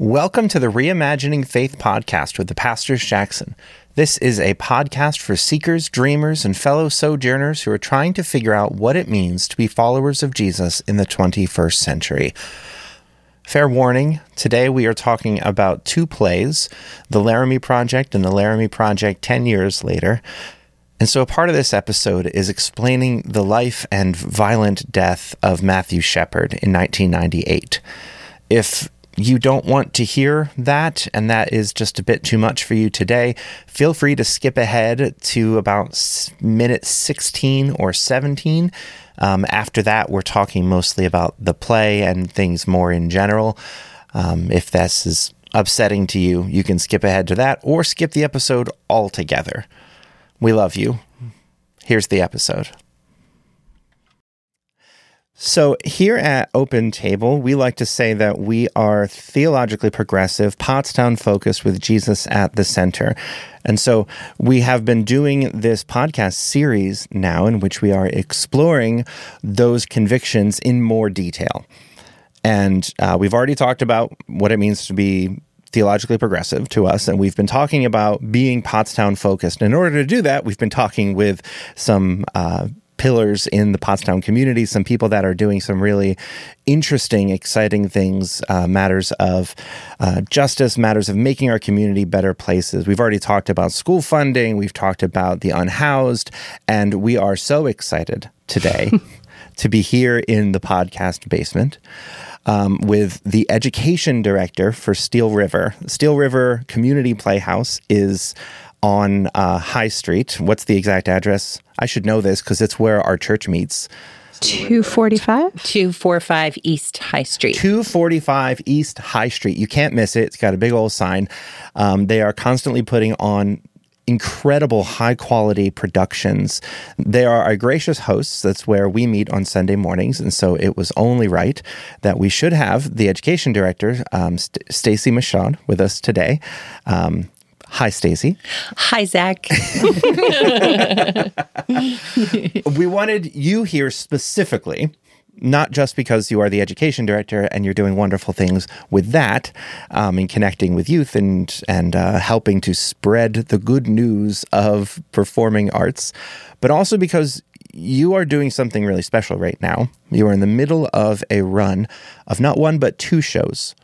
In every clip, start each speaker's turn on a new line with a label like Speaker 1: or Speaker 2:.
Speaker 1: Welcome to the Reimagining Faith podcast with the Pastors Jackson. This is a podcast for seekers, dreamers, and fellow sojourners who are trying to figure out what it means to be followers of Jesus in the 21st century. Fair warning, today we are talking about two plays, The Laramie Project and The Laramie Project 10 years later. And so, a part of this episode is explaining the life and violent death of Matthew Shepard in 1998. If you don't want to hear that, and that is just a bit too much for you today, feel free to skip ahead to about minute 16 or 17. Um, after that, we're talking mostly about the play and things more in general. Um, if this is upsetting to you, you can skip ahead to that or skip the episode altogether. We love you. Here's the episode. So, here at Open Table, we like to say that we are theologically progressive, Pottstown focused with Jesus at the center. And so, we have been doing this podcast series now in which we are exploring those convictions in more detail. And uh, we've already talked about what it means to be theologically progressive to us, and we've been talking about being Pottstown focused. And In order to do that, we've been talking with some uh, pillars in the Pottstown community, some people that are doing some really interesting, exciting things, uh, matters of uh, justice, matters of making our community better places. We've already talked about school funding, we've talked about the unhoused, and we are so excited today to be here in the podcast basement. Um, with the education director for Steel River. Steel River Community Playhouse is on uh, High Street. What's the exact address? I should know this because it's where our church meets.
Speaker 2: 245?
Speaker 3: 245 East High Street.
Speaker 1: 245 East High Street. You can't miss it. It's got a big old sign. Um, they are constantly putting on incredible high quality productions. They are our gracious hosts. That's where we meet on Sunday mornings. And so it was only right that we should have the education director, um, St- Stacey Michaud, with us today. Um, Hi, Stacey.
Speaker 3: Hi, Zach.
Speaker 1: we wanted you here specifically, not just because you are the education director and you're doing wonderful things with that, um, and connecting with youth and and uh, helping to spread the good news of performing arts, but also because you are doing something really special right now. You are in the middle of a run of not one but two shows,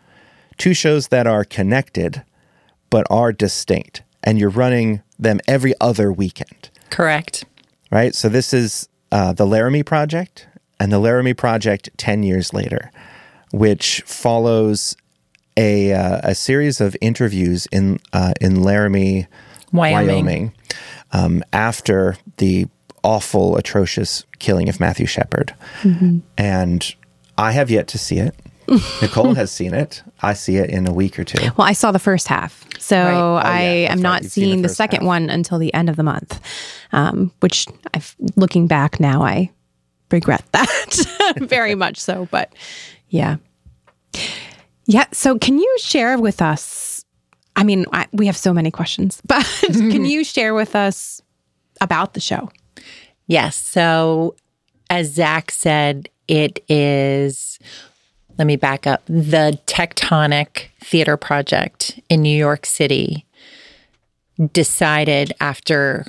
Speaker 1: two shows that are connected but are distinct, and you're running them every other weekend.
Speaker 3: Correct.
Speaker 1: Right? So this is uh, the Laramie Project and the Laramie Project 10 years later, which follows a, uh, a series of interviews in, uh, in Laramie,
Speaker 3: Wyoming,
Speaker 1: Wyoming um, after the awful, atrocious killing of Matthew Shepard. Mm-hmm. And I have yet to see it. Nicole has seen it. I see it in a week or two.
Speaker 2: Well, I saw the first half. So right. oh, I yeah, am not seeing the, the second half. one until the end of the month, um, which I've, looking back now, I regret that very much so. But yeah. Yeah. So can you share with us? I mean, I, we have so many questions, but can you share with us about the show?
Speaker 3: Yes. So, as Zach said, it is let me back up. The Tectonic Theater Project in New York City decided after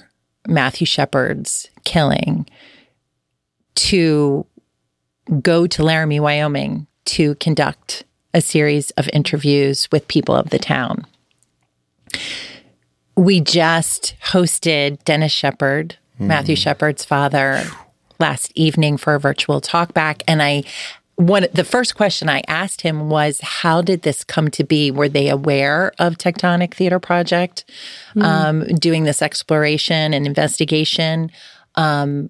Speaker 3: Matthew Shepard's killing to go to Laramie, Wyoming to conduct a series of interviews with people of the town. We just hosted Dennis Shepard, mm. Matthew Shepard's father, last evening for a virtual talkback. And I one the first question I asked him was, "How did this come to be? Were they aware of Tectonic Theater Project mm. um, doing this exploration and investigation, um,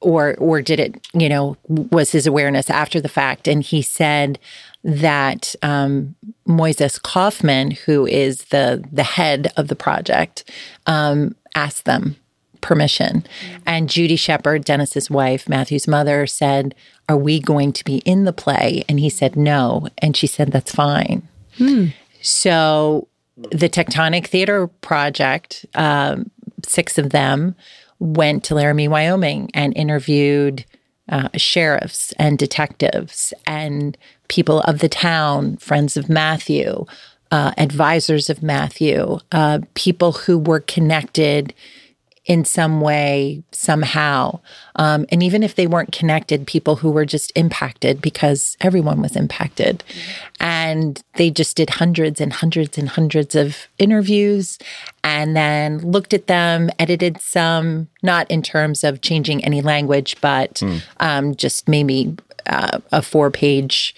Speaker 3: or or did it? You know, was his awareness after the fact?" And he said that um, Moises Kaufman, who is the the head of the project, um, asked them permission. Mm-hmm. And Judy Shepard, Dennis's wife, Matthew's mother, said, Are we going to be in the play? And he said, No. And she said, That's fine. Hmm. So the Tectonic Theater Project, um, six of them, went to Laramie, Wyoming and interviewed uh, sheriffs and detectives and people of the town, friends of Matthew, uh, advisors of Matthew, uh, people who were connected in some way, somehow. Um, and even if they weren't connected, people who were just impacted because everyone was impacted. Mm-hmm. And they just did hundreds and hundreds and hundreds of interviews and then looked at them, edited some, not in terms of changing any language, but mm. um, just maybe uh, a four page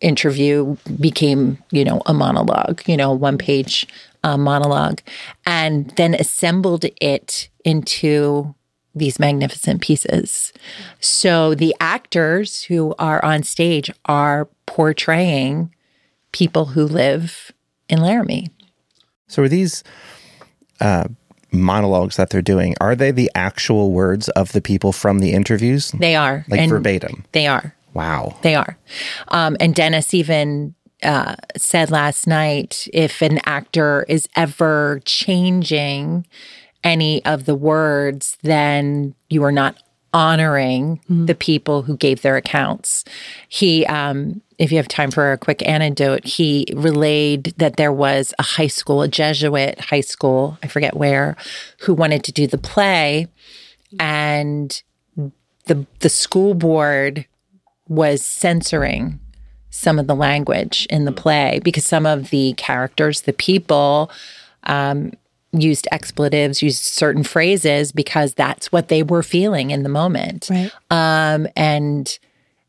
Speaker 3: interview became, you know, a monologue, you know, one page uh, monologue, and then assembled it into these magnificent pieces. So the actors who are on stage are portraying people who live in Laramie.
Speaker 1: So are these uh, monologues that they're doing, are they the actual words of the people from the interviews?
Speaker 3: They are.
Speaker 1: Like and verbatim.
Speaker 3: They are.
Speaker 1: Wow.
Speaker 3: They are. Um, and Dennis even uh, said last night if an actor is ever changing any of the words, then you are not honoring mm-hmm. the people who gave their accounts. He, um, if you have time for a quick anecdote, he relayed that there was a high school, a Jesuit high school, I forget where, who wanted to do the play, and the the school board was censoring some of the language in the play because some of the characters, the people, um, used expletives, used certain phrases because that's what they were feeling in the moment.
Speaker 2: Right.
Speaker 3: Um, and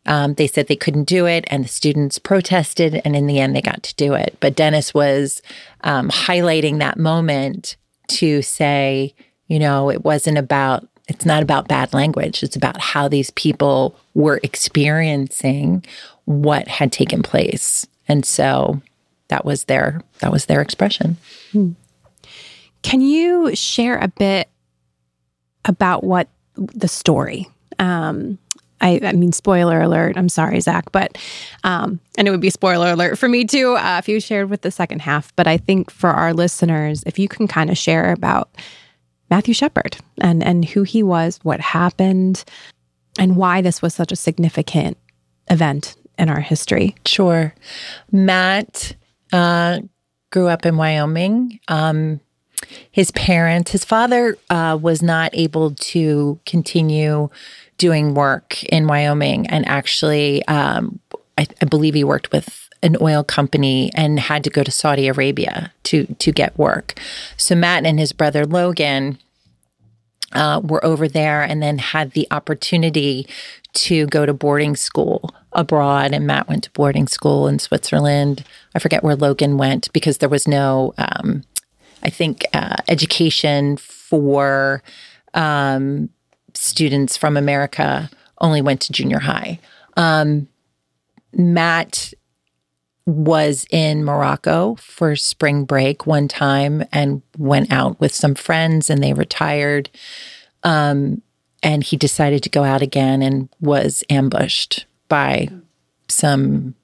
Speaker 3: um, they said they couldn't do it, and the students protested, and in the end, they got to do it. But Dennis was um, highlighting that moment to say, you know, it wasn't about it's not about bad language. It's about how these people were experiencing what had taken place. And so that was their that was their expression. Hmm.
Speaker 2: Can you share a bit about what the story? Um, I, I, mean, spoiler alert. I'm sorry, Zach, but um, and it would be spoiler alert for me too uh, if you shared with the second half. But I think for our listeners, if you can kind of share about Matthew Shepard and and who he was, what happened, and why this was such a significant event in our history.
Speaker 3: Sure. Matt uh, grew up in Wyoming. Um, his parents, his father uh, was not able to continue doing work in Wyoming. And actually, um, I, I believe he worked with an oil company and had to go to Saudi Arabia to to get work. So Matt and his brother Logan uh, were over there and then had the opportunity to go to boarding school abroad. And Matt went to boarding school in Switzerland. I forget where Logan went because there was no, um, I think, uh, education for um, students from America only went to junior high. Um, Matt was in Morocco for spring break one time and went out with some friends and they retired. Um, and he decided to go out again and was ambushed by some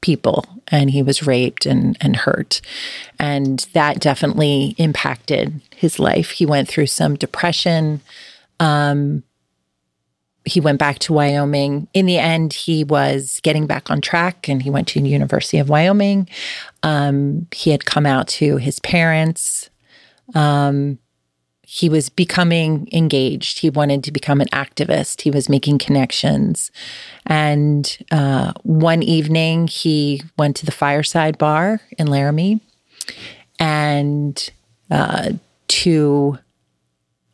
Speaker 3: people and he was raped and, and hurt. And that definitely impacted his life. He went through some depression. Um, he went back to Wyoming. In the end, he was getting back on track and he went to University of Wyoming. Um, he had come out to his parents. Um, he was becoming engaged. He wanted to become an activist. He was making connections. And uh, one evening, he went to the Fireside Bar in Laramie, and uh, two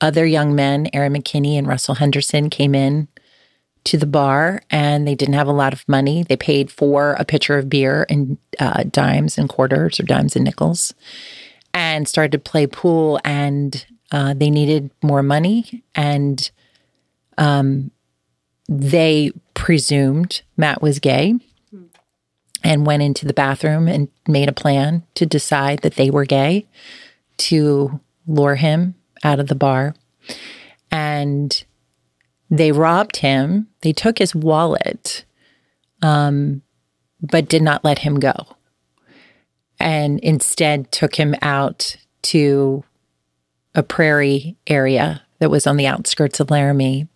Speaker 3: other young men, Aaron McKinney and Russell Henderson, came in to the bar and they didn't have a lot of money. They paid for a pitcher of beer in uh, dimes and quarters or dimes and nickels and started to play pool. And uh, they needed more money, and um, they presumed Matt was gay and went into the bathroom and made a plan to decide that they were gay to lure him out of the bar. And they robbed him. They took his wallet, um, but did not let him go. And instead took him out to a prairie area that was on the outskirts of Laramie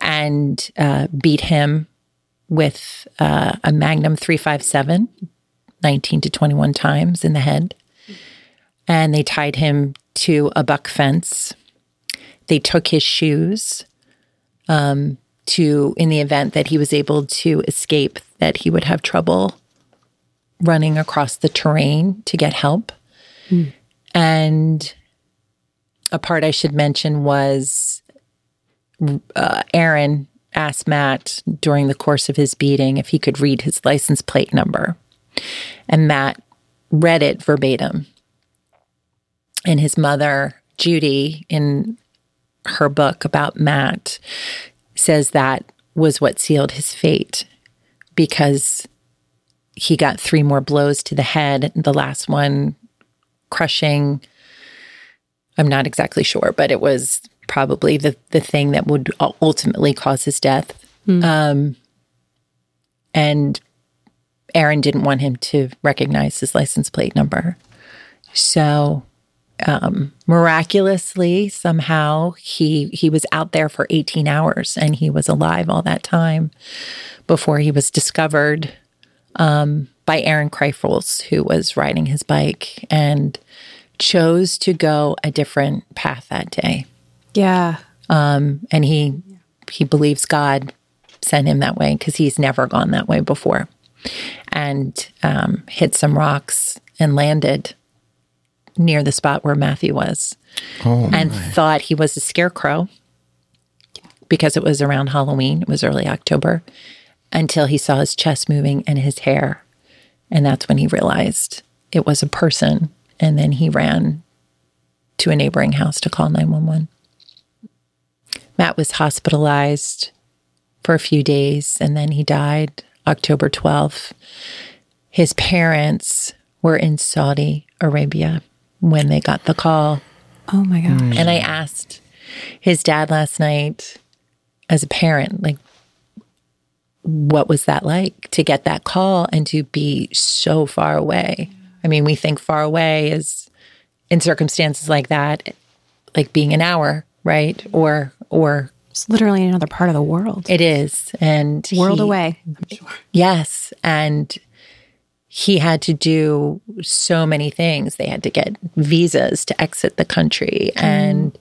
Speaker 3: and uh, beat him with uh, a Magnum 357, 19 to 21 times in the head. And they tied him to a buck fence. They took his shoes um, to, in the event that he was able to escape, that he would have trouble running across the terrain to get help. Mm. And a part I should mention was uh, Aaron asked Matt during the course of his beating if he could read his license plate number. And Matt read it verbatim. And his mother, Judy, in her book about Matt, says that was what sealed his fate because he got three more blows to the head, the last one crushing. I'm not exactly sure, but it was probably the, the thing that would ultimately cause his death. Mm. Um, and Aaron didn't want him to recognize his license plate number. So um, miraculously, somehow he he was out there for 18 hours and he was alive all that time before he was discovered um, by Aaron Kreifels, who was riding his bike and chose to go a different path that day.
Speaker 2: Yeah.
Speaker 3: Um, and he he believes God sent him that way because he's never gone that way before, and um, hit some rocks and landed near the spot where Matthew was, oh, and thought he was a scarecrow because it was around Halloween. It was early October, until he saw his chest moving and his hair. And that's when he realized it was a person. And then he ran to a neighboring house to call 911. Matt was hospitalized for a few days and then he died October 12th. His parents were in Saudi Arabia when they got the call.
Speaker 2: Oh my gosh. Mm.
Speaker 3: And I asked his dad last night as a parent, like, what was that like to get that call and to be so far away? I mean, we think far away is in circumstances like that, like being an hour, right? Or, or
Speaker 2: it's literally another part of the world.
Speaker 3: It is. And
Speaker 2: world he, away, I'm
Speaker 3: sure. Yes. And he had to do so many things. They had to get visas to exit the country mm. and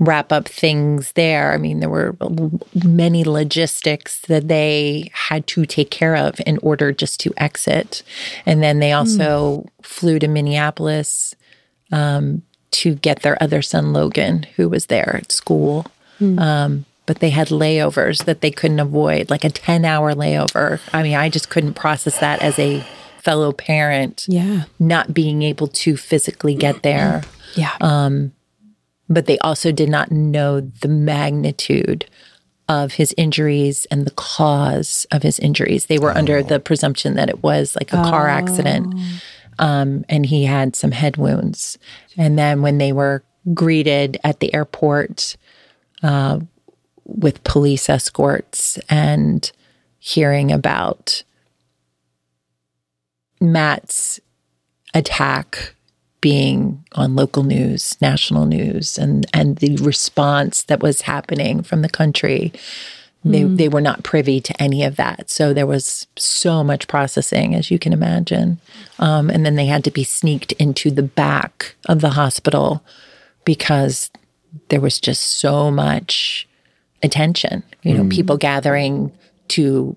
Speaker 3: wrap up things there. I mean, there were many logistics that they had to take care of in order just to exit. And then they also mm. flew to Minneapolis um, to get their other son, Logan, who was there at school. Mm. Um, but they had layovers that they couldn't avoid, like a 10 hour layover. I mean, I just couldn't process that as a fellow parent
Speaker 2: yeah
Speaker 3: not being able to physically get there
Speaker 2: yeah
Speaker 3: um but they also did not know the magnitude of his injuries and the cause of his injuries they were oh. under the presumption that it was like a oh. car accident um and he had some head wounds and then when they were greeted at the airport uh, with police escorts and hearing about Matt's attack being on local news, national news, and and the response that was happening from the country. They, mm. they were not privy to any of that. So there was so much processing, as you can imagine. Um, and then they had to be sneaked into the back of the hospital because there was just so much attention. You know, mm. people gathering to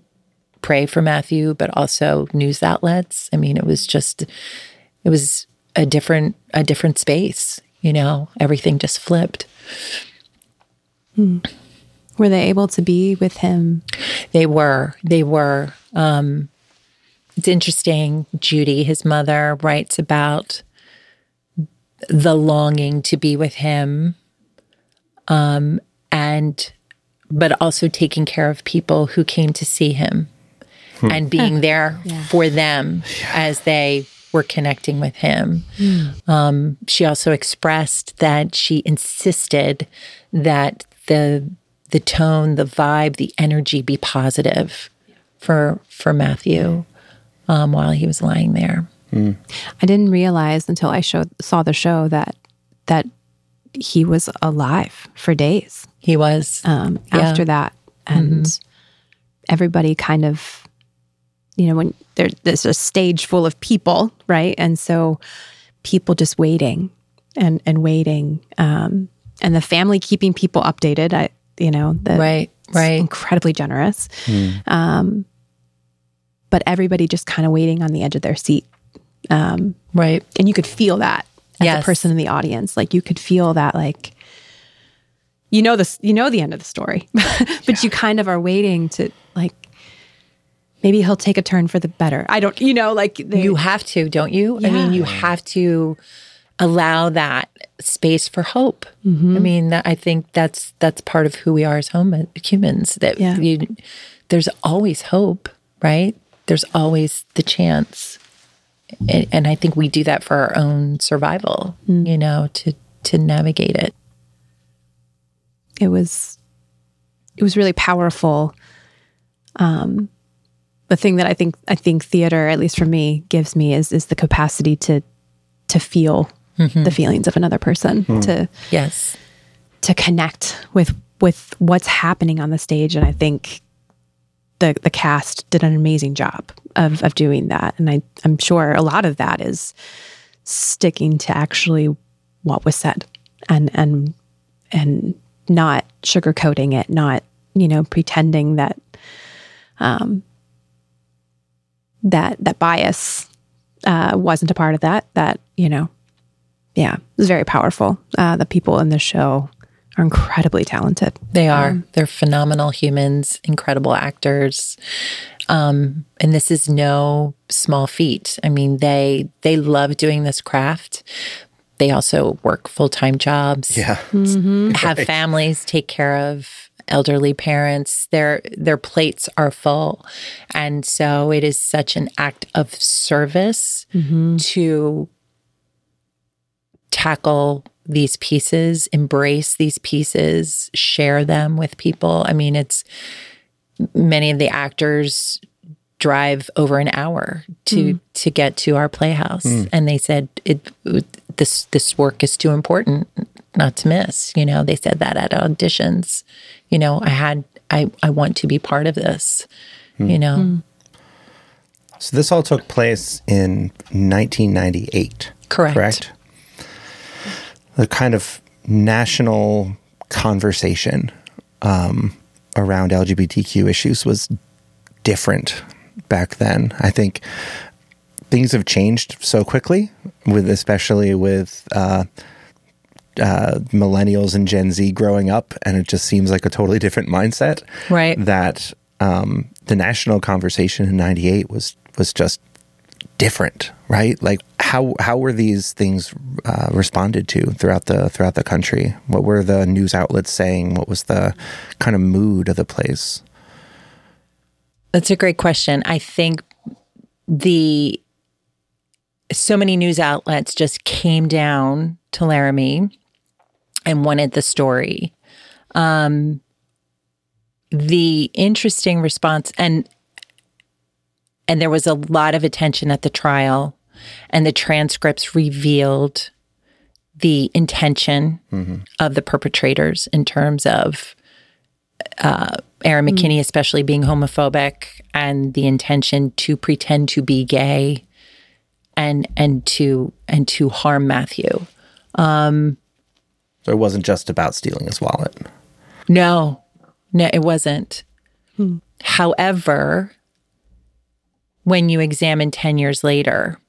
Speaker 3: pray for Matthew, but also news outlets. I mean, it was just, it was a different, a different space, you know, everything just flipped.
Speaker 2: Hmm. Were they able to be with him?
Speaker 3: They were, they were. Um, it's interesting. Judy, his mother, writes about the longing to be with him. Um, and, but also taking care of people who came to see him hmm. and being there yeah. for them yeah. as they were connecting with him. Mm. Um, she also expressed that she insisted that the the tone, the vibe, the energy be positive for for Matthew um, while he was lying there.
Speaker 2: Mm. I didn't realize until I showed saw the show that that he was alive for days.
Speaker 3: He was
Speaker 2: um, yeah. after that, and. Mm-hmm everybody kind of, you know, when there, there's a stage full of people, right? And so people just waiting and and waiting, um, and the family keeping people updated. I, you know, the,
Speaker 3: right, right,
Speaker 2: incredibly generous. Mm. Um, but everybody just kind of waiting on the edge of their seat.
Speaker 3: Um, right,
Speaker 2: and you could feel that as yes. a person in the audience, like you could feel that, like you know this, you know the end of the story, but yeah. you kind of are waiting to like maybe he'll take a turn for the better. I don't, you know, like
Speaker 3: you have to, don't you? Yeah. I mean, you have to allow that space for hope. Mm-hmm. I mean, that, I think that's that's part of who we are as home humans. That yeah. you, there's always hope, right? There's always the chance, and, and I think we do that for our own survival. Mm. You know, to to navigate it.
Speaker 2: It was, it was really powerful. Um, the thing that I think I think theater, at least for me, gives me is is the capacity to to feel mm-hmm. the feelings of another person mm. to
Speaker 3: yes
Speaker 2: to connect with with what's happening on the stage and i think the the cast did an amazing job of of doing that and i i'm sure a lot of that is sticking to actually what was said and and and not sugarcoating it not you know pretending that um that that bias uh, wasn't a part of that that you know yeah, it's very powerful. Uh, the people in the show are incredibly talented.
Speaker 3: They are. Um, They're phenomenal humans, incredible actors. Um, and this is no small feat. I mean, they they love doing this craft. They also work full time jobs.
Speaker 1: Yeah,
Speaker 3: mm-hmm. have right. families, take care of elderly parents. Their their plates are full, and so it is such an act of service mm-hmm. to tackle these pieces, embrace these pieces, share them with people. I mean, it's many of the actors drive over an hour to mm. to get to our playhouse mm. and they said it, this this work is too important not to miss you know they said that at auditions you know i had i i want to be part of this mm. you know hmm.
Speaker 1: so this all took place in 1998
Speaker 3: correct
Speaker 1: correct the kind of national conversation um, around LGBTQ issues was different back then. I think things have changed so quickly, with especially with uh, uh, millennials and Gen Z growing up, and it just seems like a totally different mindset.
Speaker 3: Right.
Speaker 1: That um, the national conversation in '98 was was just different, right? Like how how were these things uh, responded to throughout the throughout the country? What were the news outlets saying? What was the kind of mood of the place?
Speaker 3: That's a great question. I think the so many news outlets just came down to Laramie and wanted the story. Um, the interesting response, and and there was a lot of attention at the trial, and the transcripts revealed the intention mm-hmm. of the perpetrators in terms of uh, Aaron mm. McKinney, mm-hmm. especially being homophobic, and the intention to pretend to be gay, and and to and to harm Matthew. Um,
Speaker 1: so it wasn't just about stealing his wallet.
Speaker 3: No, no, it wasn't. Hmm. However, when you examine 10 years later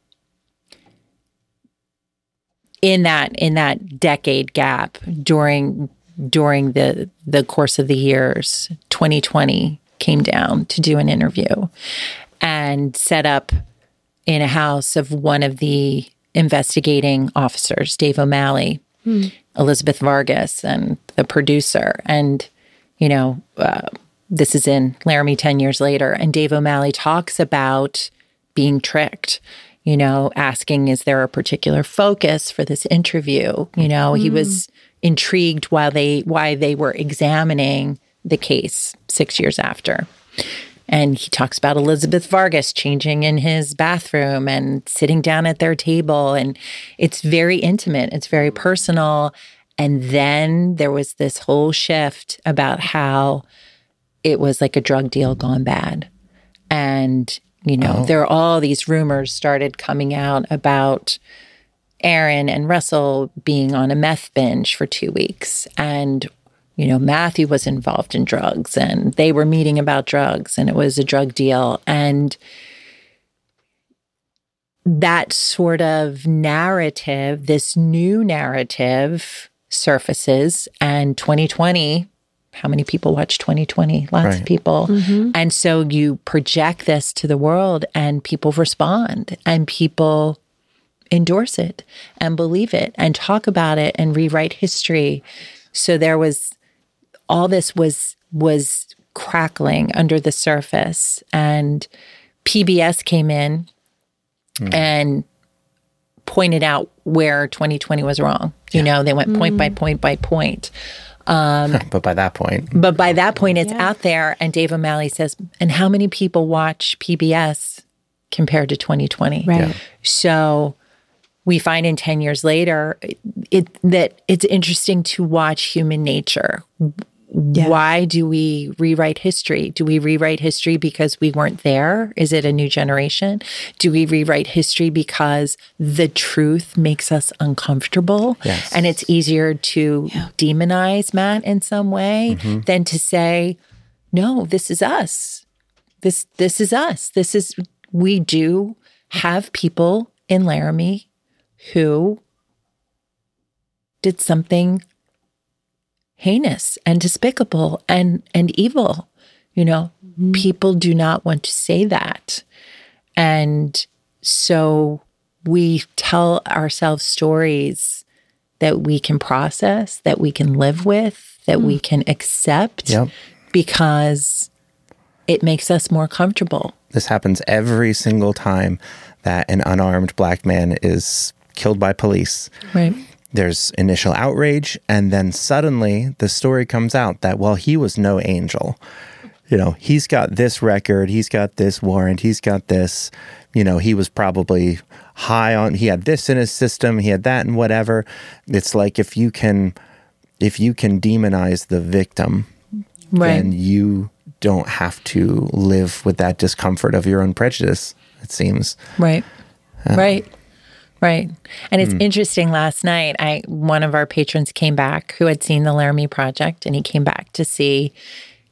Speaker 3: in that in that decade gap during during the the course of the years 2020 came down to do an interview and set up in a house of one of the investigating officers Dave O'Malley hmm. Elizabeth Vargas and the producer and you know uh, this is in Laramie 10 years later. And Dave O'Malley talks about being tricked, you know, asking, is there a particular focus for this interview? You know, mm. he was intrigued while they, why they were examining the case six years after. And he talks about Elizabeth Vargas changing in his bathroom and sitting down at their table. And it's very intimate, it's very personal. And then there was this whole shift about how it was like a drug deal gone bad. And, you know, oh. there are all these rumors started coming out about Aaron and Russell being on a meth binge for two weeks. And, you know, Matthew was involved in drugs and they were meeting about drugs and it was a drug deal. And that sort of narrative, this new narrative surfaces and 2020 how many people watch 2020 lots right. of people mm-hmm. and so you project this to the world and people respond and people endorse it and believe it and talk about it and rewrite history so there was all this was was crackling under the surface and PBS came in mm. and pointed out where 2020 was wrong. You know, they went point mm. by point by point.
Speaker 1: Um, but by that point,
Speaker 3: but by that point, it's yeah. out there. And Dave O'Malley says, and how many people watch PBS compared to 2020?
Speaker 2: Right. Yeah.
Speaker 3: So we find in 10 years later it, that it's interesting to watch human nature yeah. Why do we rewrite history? Do we rewrite history because we weren't there? Is it a new generation? Do we rewrite history because the truth makes us uncomfortable?
Speaker 1: Yes.
Speaker 3: And it's easier to yeah. demonize Matt in some way mm-hmm. than to say, no, this is us. This this is us. This is we do have people in Laramie who did something heinous and despicable and and evil you know mm-hmm. people do not want to say that and so we tell ourselves stories that we can process that we can live with that mm. we can accept
Speaker 1: yep.
Speaker 3: because it makes us more comfortable
Speaker 1: this happens every single time that an unarmed black man is killed by police
Speaker 3: right
Speaker 1: there's initial outrage, and then suddenly the story comes out that, well, he was no angel. You know, he's got this record, he's got this warrant, he's got this, you know, he was probably high on, he had this in his system, he had that and whatever. It's like if you can, if you can demonize the victim, right. then you don't have to live with that discomfort of your own prejudice, it seems.
Speaker 3: Right. Uh, right. Right. And it's mm. interesting last night I one of our patrons came back who had seen the Laramie project and he came back to see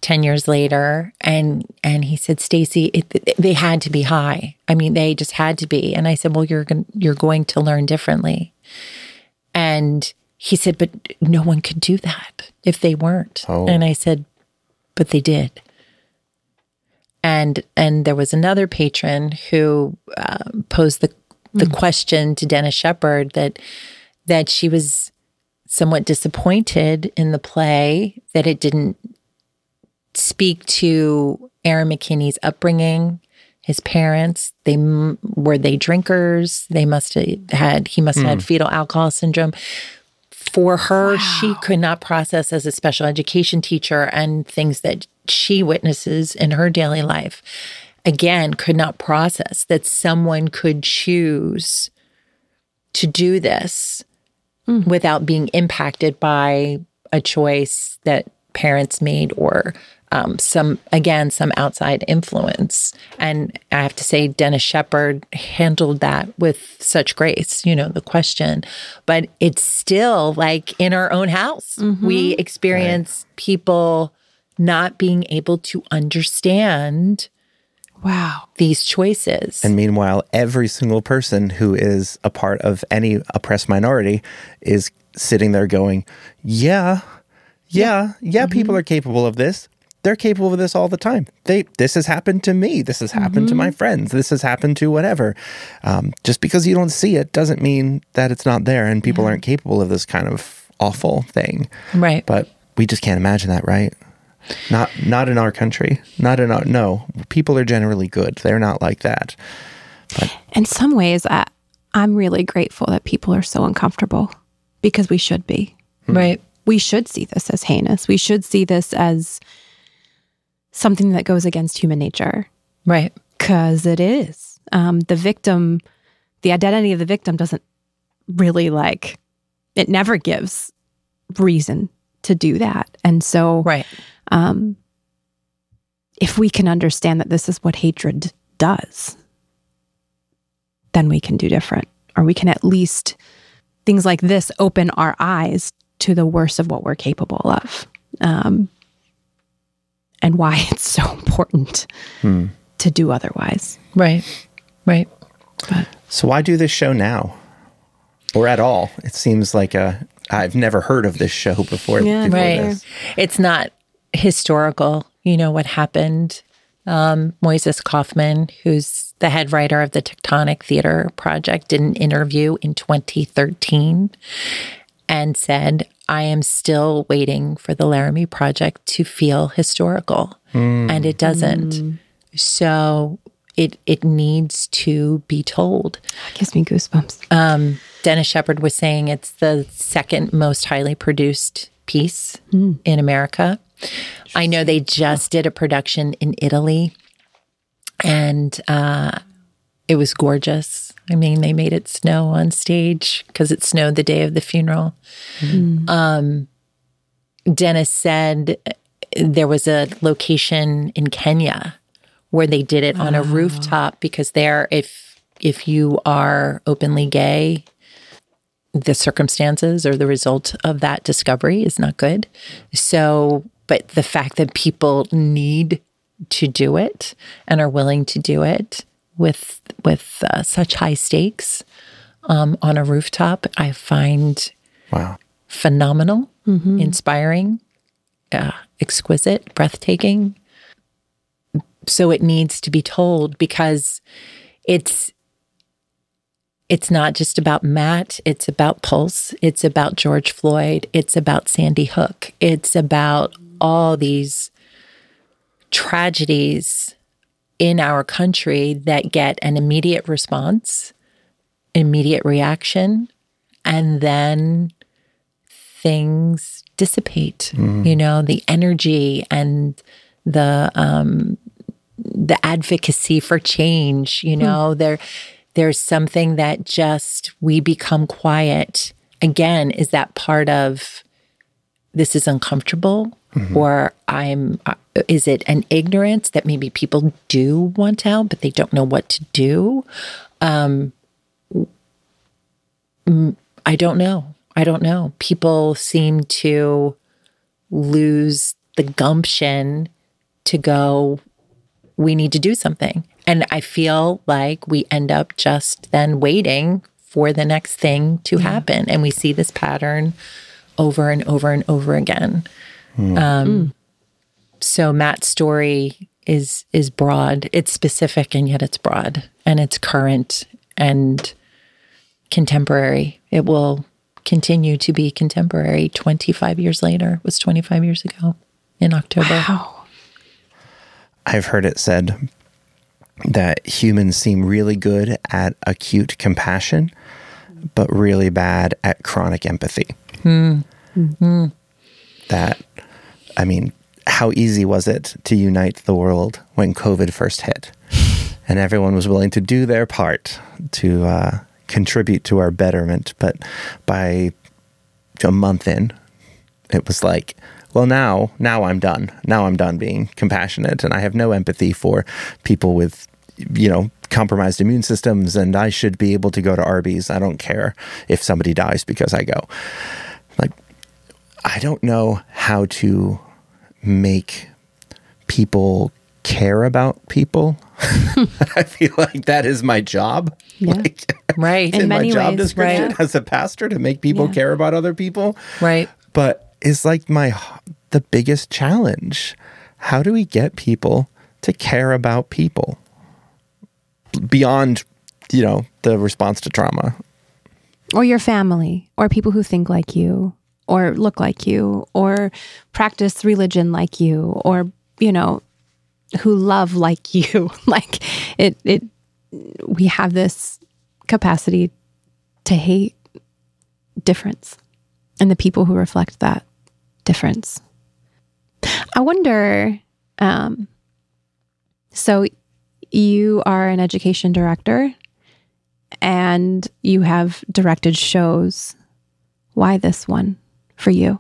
Speaker 3: 10 years later and and he said Stacey they had to be high. I mean they just had to be. And I said, "Well, you're going you're going to learn differently." And he said, "But no one could do that if they weren't." Oh. And I said, "But they did." and and there was another patron who uh, posed the the mm question to Dennis Shepard that that she was somewhat disappointed in the play that it didn't speak to Aaron McKinney's upbringing, his parents. They were they drinkers. They must have had he must have mm. had fetal alcohol syndrome. For her, wow. she could not process as a special education teacher and things that she witnesses in her daily life again could not process that someone could choose to do this mm. without being impacted by a choice that parents made or um, some again some outside influence and i have to say dennis shepard handled that with such grace you know the question but it's still like in our own house mm-hmm. we experience right. people not being able to understand
Speaker 2: Wow.
Speaker 3: These choices.
Speaker 1: And meanwhile, every single person who is a part of any oppressed minority is sitting there going, yeah, yeah, yeah, mm-hmm. people are capable of this. They're capable of this all the time. They this has happened to me. This has happened mm-hmm. to my mm-hmm. friends. This has happened to whatever. Um, just because you don't see it doesn't mean that it's not there, and people yeah. aren't capable of this kind of awful thing.
Speaker 3: Right.
Speaker 1: But we just can't imagine that, right? Not not in our country. Not in our no. People are generally good. They're not like that.
Speaker 2: But in some ways, I, I'm really grateful that people are so uncomfortable because we should be.
Speaker 3: Hmm. Right.
Speaker 2: We should see this as heinous. We should see this as something that goes against human nature.
Speaker 3: Right.
Speaker 2: Because it is. Um, the victim, the identity of the victim doesn't really like, it never gives reason to do that. And so,
Speaker 3: right.
Speaker 2: Um, if we can understand that this is what hatred does, then we can do different. Or we can at least, things like this open our eyes to the worst of what we're capable of. Um, and why it's so important hmm. to do otherwise.
Speaker 3: Right. Right.
Speaker 1: But, so why do this show now? Or at all? It seems like a I've never heard of this show before.
Speaker 3: Yeah, before right. This. It's not historical. You know what happened. Um, Moises Kaufman, who's the head writer of the Tectonic Theater Project, did an interview in 2013 and said, I am still waiting for the Laramie Project to feel historical. Mm. And it doesn't. Mm. So it it needs to be told.
Speaker 2: That gives me goosebumps. Um,
Speaker 3: Dennis Shepard was saying it's the second most highly produced piece mm. in America. I know they just did a production in Italy, and uh, it was gorgeous. I mean, they made it snow on stage because it snowed the day of the funeral. Mm. Um, Dennis said there was a location in Kenya where they did it on a rooftop because there, if if you are openly gay, the circumstances or the result of that discovery is not good. So, but the fact that people need to do it and are willing to do it with with uh, such high stakes um, on a rooftop, I find
Speaker 1: wow
Speaker 3: phenomenal, mm-hmm. inspiring, uh, exquisite, breathtaking. So it needs to be told because it's it's not just about Matt, it's about Pulse, it's about George Floyd, it's about Sandy Hook, it's about all these tragedies in our country that get an immediate response, immediate reaction, and then things dissipate. Mm. You know, the energy and the um, the advocacy for change. You hmm. know, mm. there there's something that just we become quiet. Again, is that part of this is uncomfortable? Mm-hmm. Or I'm, uh, is it an ignorance that maybe people do want to help, but they don't know what to do? Um, I don't know. I don't know. People seem to lose the gumption to go, we need to do something. And I feel like we end up just then waiting for the next thing to yeah. happen. And we see this pattern over and over and over again. Mm. Um, mm. So Matt's story is is broad. It's specific and yet it's broad and it's current and contemporary. It will continue to be contemporary 25 years later. It was 25 years ago in October.
Speaker 2: Wow.
Speaker 1: I've heard it said that humans seem really good at acute compassion, but really bad at chronic empathy. Hmm. Mm-hmm. That, I mean, how easy was it to unite the world when COVID first hit? And everyone was willing to do their part to uh, contribute to our betterment. But by a month in, it was like, well now now i'm done. Now i'm done being compassionate. And i have no empathy for people with you know compromised immune systems. And i should be able to go to arby's. I don't care if somebody dies because i go i don't know how to make people care about people i feel like that is my job
Speaker 3: yeah. Like, right
Speaker 1: in, in my job ways, description right. as a pastor to make people yeah. care about other people
Speaker 3: right
Speaker 1: but it's like my the biggest challenge. How do we get people to care about people beyond, you know, the response to trauma?
Speaker 2: Or your family, or people who think like you, or look like you, or practice religion like you, or, you know, who love like you. like it, it, we have this capacity to hate difference and the people who reflect that difference. I wonder um, so you are an education director and you have directed shows. Why this one for you?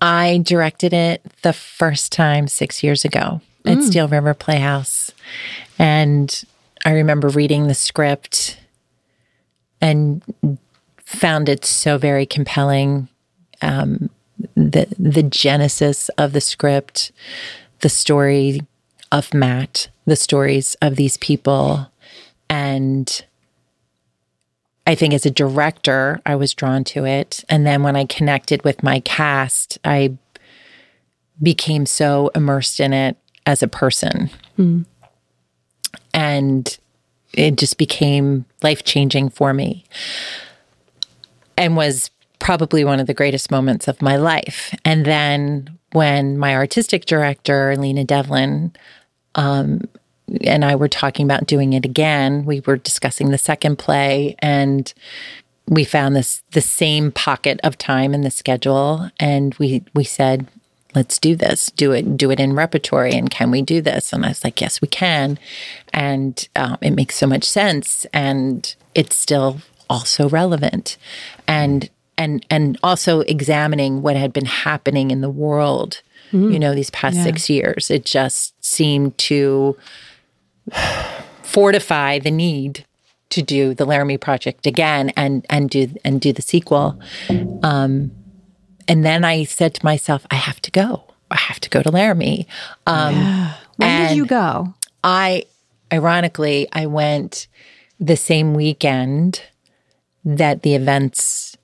Speaker 3: I directed it the first time six years ago at mm. Steel River Playhouse. And I remember reading the script and found it so very compelling. Um, the the genesis of the script, the story of Matt, the stories of these people, and I think as a director, I was drawn to it. And then when I connected with my cast, I became so immersed in it as a person. Mm. And it just became life changing for me and was probably one of the greatest moments of my life. And then when my artistic director, Lena Devlin, um, and I were talking about doing it again, we were discussing the second play and we found this the same pocket of time in the schedule and we we said let's do this. Do it do it in repertory and can we do this? And i was like yes we can. And um, it makes so much sense and it's still also relevant. And and and also examining what had been happening in the world mm. you know these past yeah. six years. It just seemed to fortify the need to do the laramie project again and and do and do the sequel um, and then I said to myself, I have to go. I have to go to Laramie.
Speaker 2: Um, yeah. When did you go?
Speaker 3: I, ironically, I went the same weekend that the events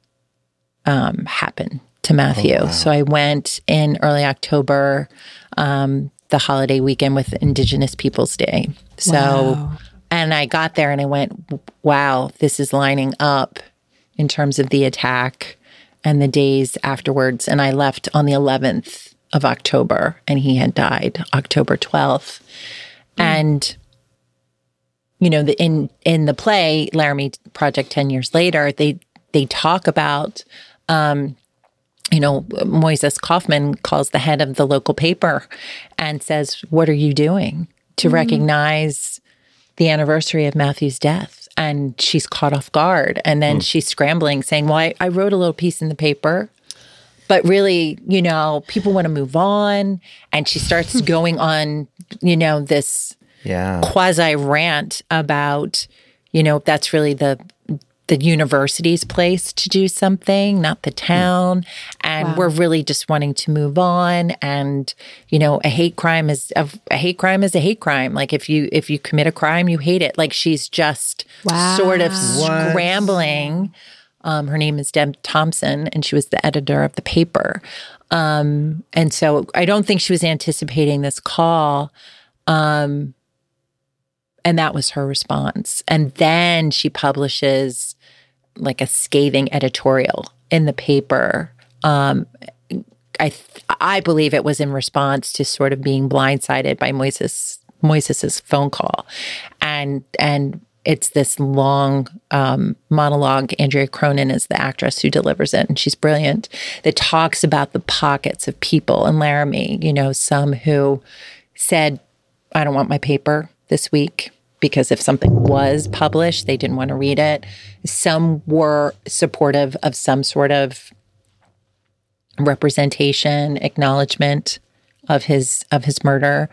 Speaker 3: um, happened to Matthew. Oh, wow. So I went in early October, um, the holiday weekend with Indigenous Peoples Day. So, wow. and I got there and I went, wow, this is lining up in terms of the attack and the days afterwards. And I left on the 11th of October, and he had died October 12th. Mm. And you know, the, in in the play Laramie Project 10 years later, they they talk about um, you know, Moises Kaufman calls the head of the local paper and says, What are you doing to mm recognize the anniversary of Matthew's death? and she's caught off guard. And then mm. she's scrambling, saying, Well, I, I wrote a little piece in the paper but really, you know, people want to move on. And she starts going on, you know, this yeah. quasi rant about, you know, that's really the the university's place to do something, not the hmm. town. And wow. we're really just wanting to move on. And you know, a hate crime is a, a, hate crime is a hate crime. Like if you if you commit a crime, you hate it. Like she's just wow. sort of what? scrambling. Um, her name is Deb Thompson, and she was the editor of the paper. Um, and so I don't think she was anticipating this call. Um, and that was her response. And then she publishes like a scathing editorial in the paper. Um, I th- I believe it was in response to sort of being blindsided by Moises Moises's phone call, and and it's this long um, monologue. Andrea Cronin is the actress who delivers it, and she's brilliant. That talks about the pockets of people in Laramie. You know, some who said, "I don't want my paper this week." Because if something was published, they didn't want to read it. Some were supportive of some sort of representation, acknowledgement of his of his murder.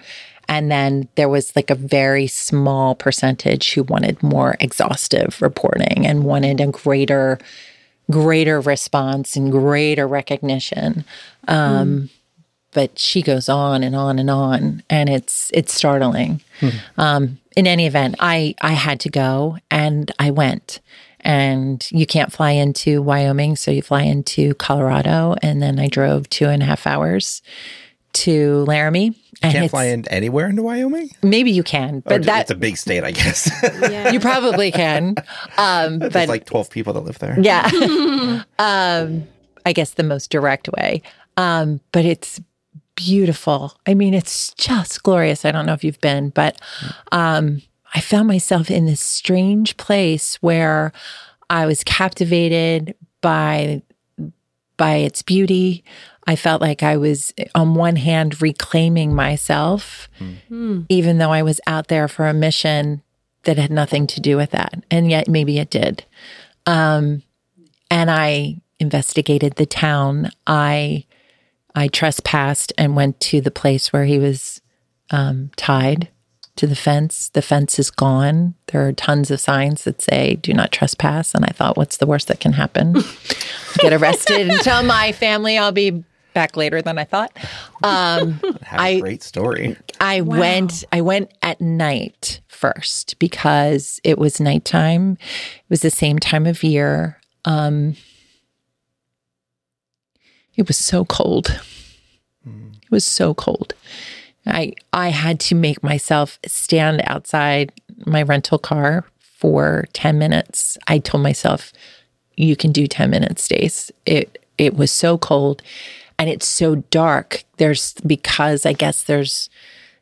Speaker 3: And then there was like a very small percentage who wanted more exhaustive reporting and wanted a greater greater response and greater recognition. Um, mm but she goes on and on and on, and it's it's startling. Hmm. Um, in any event, I I had to go, and I went. And you can't fly into Wyoming, so you fly into Colorado, and then I drove two and a half hours to Laramie. You
Speaker 1: can't fly in anywhere into Wyoming.
Speaker 3: Maybe you can, but that's
Speaker 1: a big state, I guess.
Speaker 3: Yeah. you probably can. Um,
Speaker 1: but like twelve people that live there.
Speaker 3: Yeah, um, I guess the most direct way. Um, but it's beautiful. I mean, it's just glorious. I don't know if you've been, but um, I found myself in this strange place where I was captivated by by its beauty. I felt like I was on one hand reclaiming myself, mm. even though I was out there for a mission that had nothing to do with that, and yet maybe it did. Um, and I investigated the town. I I trespassed and went to the place where he was um, tied to the fence. The fence is gone. There are tons of signs that say "Do not trespass." And I thought, what's the worst that can happen? Get arrested and tell my family I'll be back later than I thought. Um,
Speaker 1: I, great story.
Speaker 3: I wow. went. I went at night first because it was nighttime. It was the same time of year. Um, it was so cold. Mm. It was so cold. I I had to make myself stand outside my rental car for 10 minutes. I told myself you can do 10 minutes, Stace. It it was so cold and it's so dark. There's because I guess there's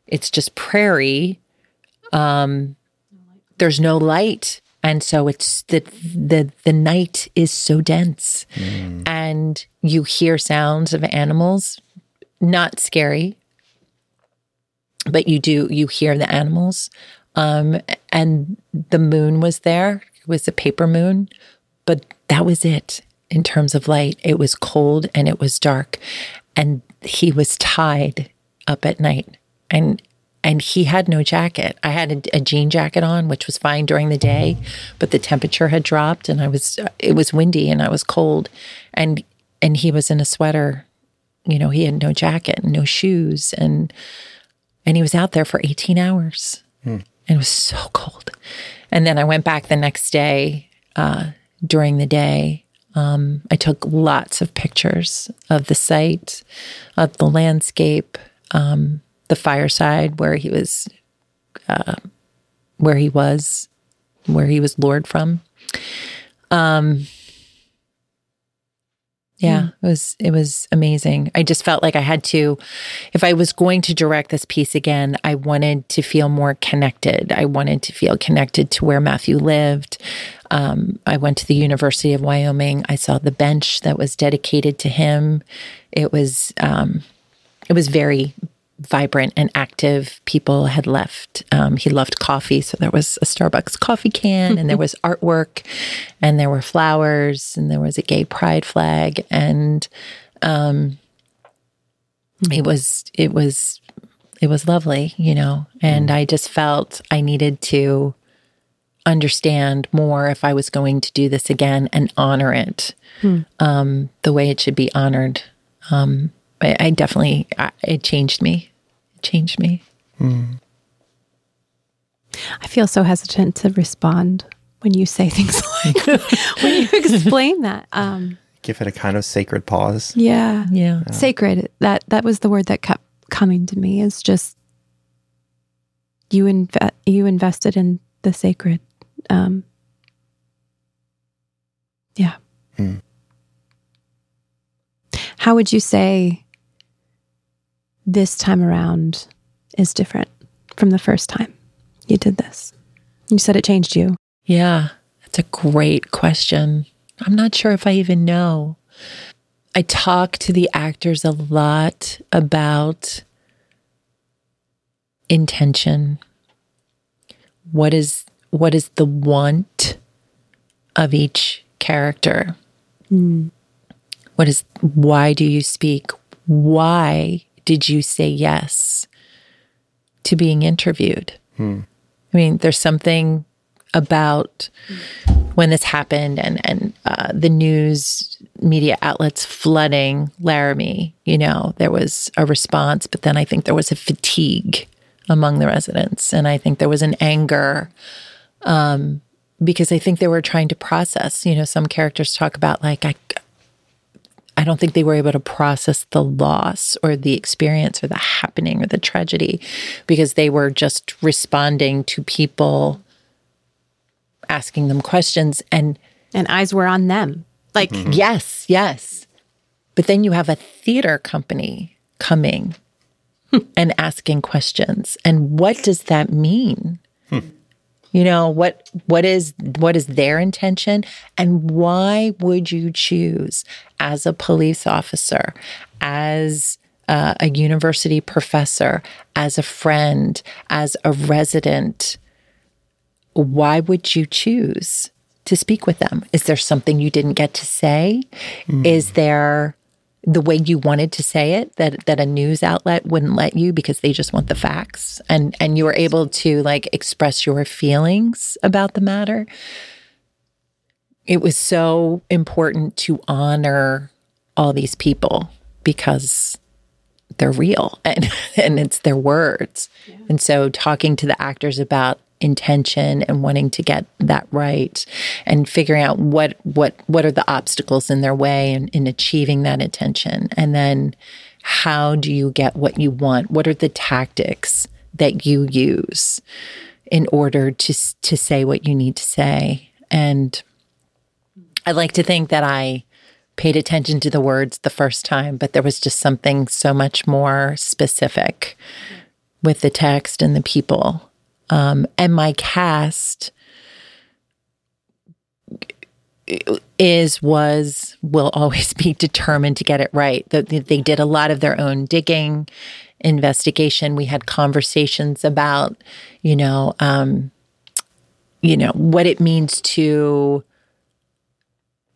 Speaker 3: it's just prairie. Um there's no light and so it's the the the night is so dense. Mm. and you hear sounds of animals. Not scary but you do you hear the animals. Um, and the moon was there. It was a paper moon but that was it in terms of light. It was cold and it was dark. And he was tied up at night. And and he had no jacket i had a, a jean jacket on which was fine during the day but the temperature had dropped and i was it was windy and i was cold and and he was in a sweater you know he had no jacket and no shoes and and he was out there for 18 hours. Hmm. And it was so cold. And then I went back the next day uh, during the day. Um, I took lots of pictures of the site, of the landscape, um, the fireside where he was, uh, where he was, where he was lured from. Um, yeah, mm. it was it was amazing. I just felt like I had to if I was going to direct this piece again, I wanted to feel more connected. I wanted to feel connected to where Matthew lived. Um, I went to the University of Wyoming. I saw the bench that was dedicated to him. It was um, it was very vibrant and active people had left. Um, he loved coffee, so there was a Starbucks coffee can, and there was artwork, and there were flowers, and there was a gay pride flag, and um, it was it was it was lovely, you know. And mm. I just felt I needed to understand more if I was going to do this again and honor it mm. um, the way it should be honored. Um, I, I definitely, I, it changed me. It changed me. Mm.
Speaker 2: I feel so hesitant to respond when you say things like when you explain that. Um,
Speaker 1: Give it a kind of sacred pause.
Speaker 2: Yeah, yeah, yeah. Sacred. That that was the word that kept coming to me. Is just you inve- you invested in the sacred. Um, yeah. Mm. How would you say this time around is different from the first time you did this? You said it changed you.
Speaker 3: Yeah, that's a great question. I'm not sure if I even know. I talk to the actors a lot about intention. What is what is the want of each character? Mm. What is why do you speak? Why did you say yes to being interviewed? Hmm. I mean, there's something about when this happened and and uh, the news media outlets flooding Laramie. You know, there was a response, but then I think there was a fatigue among the residents, and I think there was an anger. Um, because I think they were trying to process, you know, some characters talk about like, I, I don't think they were able to process the loss or the experience or the happening or the tragedy because they were just responding to people asking them questions and
Speaker 2: and eyes were on them.
Speaker 3: Like mm-hmm. yes, yes. But then you have a theater company coming and asking questions. And what does that mean? Hmm. You know, what what is what is their intention and why would you choose as a police officer, as uh, a university professor, as a friend, as a resident, why would you choose to speak with them? Is there something you didn't get to say? Mm. Is there the way you wanted to say it that that a news outlet wouldn't let you because they just want the facts and and you were able to like express your feelings about the matter it was so important to honor all these people because they're real and and it's their words yeah. and so talking to the actors about intention and wanting to get that right and figuring out what what what are the obstacles in their way in, in achieving that intention. And then how do you get what you want? What are the tactics that you use in order to to say what you need to say? And i like to think that i paid attention to the words the first time but there was just something so much more specific with the text and the people um, and my cast is was will always be determined to get it right. That They did a lot of their own digging, investigation. We had conversations about, you know, um, you know what it means to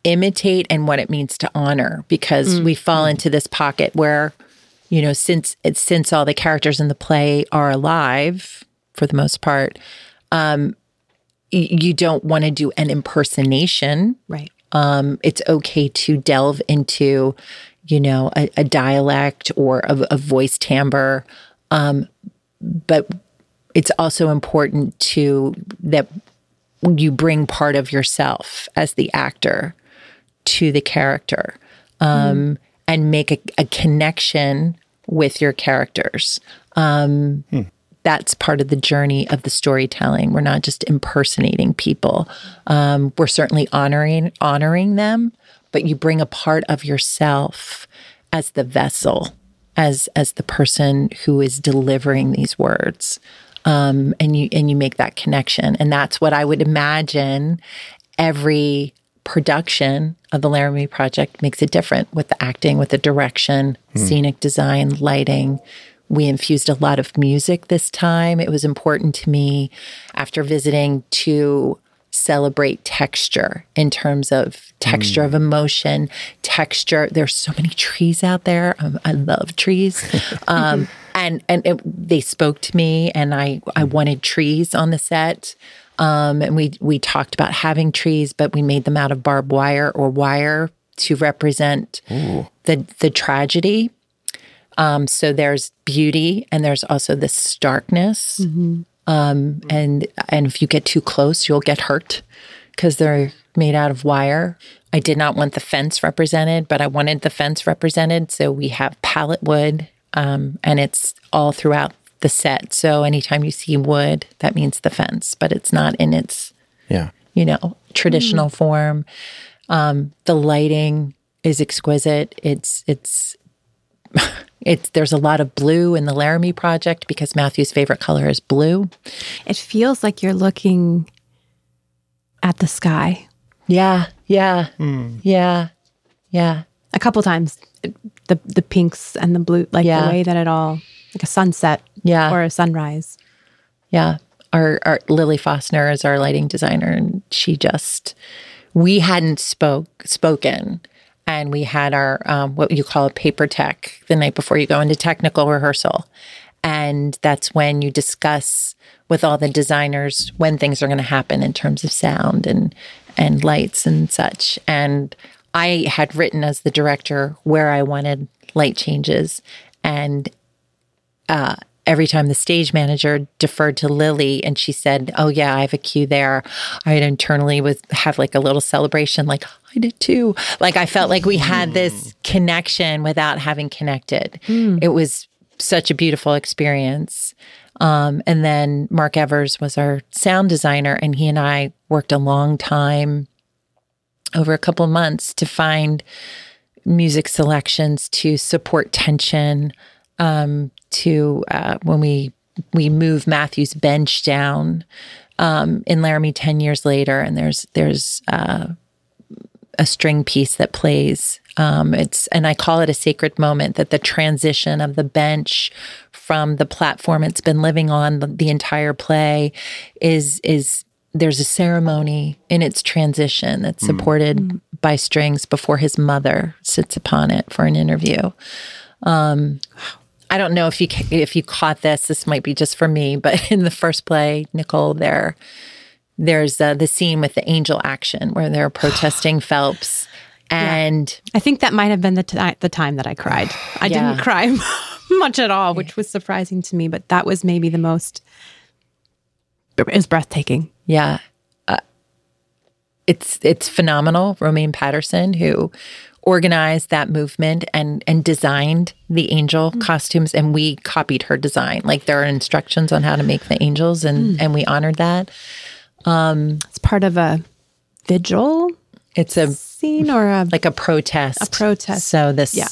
Speaker 3: imitate and what it means to honor, because mm. we fall into this pocket where, you know, since since all the characters in the play are alive, for the most part. Um, you don't want to do an impersonation.
Speaker 2: Right.
Speaker 3: Um, it's okay to delve into, you know, a, a dialect or a, a voice timbre. Um, but it's also important to that you bring part of yourself as the actor to the character um, mm. and make a, a, connection with your characters. Um, hmm that's part of the journey of the storytelling. We're not just impersonating people. Um, we're certainly honoring honoring them, but you bring a part of yourself as the vessel, as as the person who is delivering these words, um, and you and you make that connection. And that's what I would imagine every production of the Laramie Project makes it different with the acting, with the direction, hmm. scenic design, lighting we infused a lot of music this time. It was important to me after visiting to celebrate texture in terms of texture mm. of emotion, texture. There's so many trees out there. Um, I love trees. Um, and and it, they spoke to me and I I wanted trees on the set. Um, and we we talked about having trees, but we made them out of barbed wire or wire to represent Ooh. the the tragedy um, so there's beauty and there's also this starkness. Mm-hmm. Um, and and if you get too close, you'll get hurt because they're made out of wire. I did not want the fence represented, but I wanted the fence represented. So we have pallet wood, um, and it's all throughout the set. So anytime you see wood, that means the fence, but it's not in its
Speaker 1: yeah
Speaker 3: you know traditional mm. form. Um, the lighting is exquisite. It's it's It's there's a lot of blue in the Laramie project because Matthew's favorite color is blue.
Speaker 2: It feels like you're looking at the sky.
Speaker 3: Yeah, yeah, mm. yeah, yeah.
Speaker 2: A couple times, the the pinks and the blue, like yeah. the way that it all, like a sunset,
Speaker 3: yeah,
Speaker 2: or a sunrise.
Speaker 3: Yeah, our, our Lily Fostner is our lighting designer, and she just we hadn't spoke spoken and we had our um, what you call a paper tech the night before you go into technical rehearsal. And that's when you discuss with all the designers when things are going to happen in terms of sound and and lights and such. And i had written as the director where i wanted light changes. And uh, every time the stage manager deferred to Lily and she said, "Oh yeah, I have a cue there," I'd internally would have like a little celebration, like I did too. Like I felt like we had this connection without having connected. Mm. It was such a beautiful experience. Um, and then Mark Evers was our sound designer, and he and I worked a long time over a couple months to find music selections to support tension um, to uh, when we we move Matthew's bench down um, in Laramie ten years later, and there's there's uh, a string piece that plays. Um, it's and I call it a sacred moment that the transition of the bench from the platform it's been living on the, the entire play is is there's a ceremony in its transition that's supported mm. by strings before his mother sits upon it for an interview. Um, I don't know if you if you caught this. This might be just for me, but in the first play, Nicole, there there's uh, the scene with the angel action where they're protesting Phelps, and
Speaker 2: yeah. I think that might have been the t- the time that I cried. I yeah. didn't cry much at all, which was surprising to me, but that was maybe the most. It was breathtaking.
Speaker 3: Yeah, uh, it's it's phenomenal. Romaine Patterson, who organized that movement and and designed the angel mm. costumes and we copied her design like there are instructions on how to make the angels and mm. and we honored that
Speaker 2: um it's part of a vigil
Speaker 3: it's a
Speaker 2: scene or a
Speaker 3: like a protest
Speaker 2: a protest
Speaker 3: so this yeah.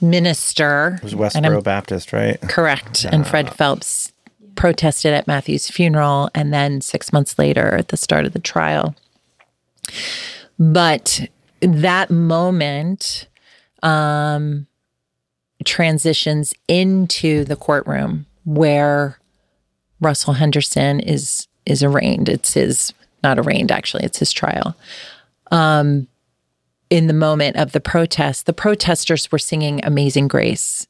Speaker 3: minister
Speaker 1: it was westboro baptist right
Speaker 3: correct yeah. and fred phelps protested at matthew's funeral and then six months later at the start of the trial but that moment um, transitions into the courtroom where Russell Henderson is is arraigned. It's his not arraigned actually. It's his trial. Um, in the moment of the protest, the protesters were singing "Amazing Grace"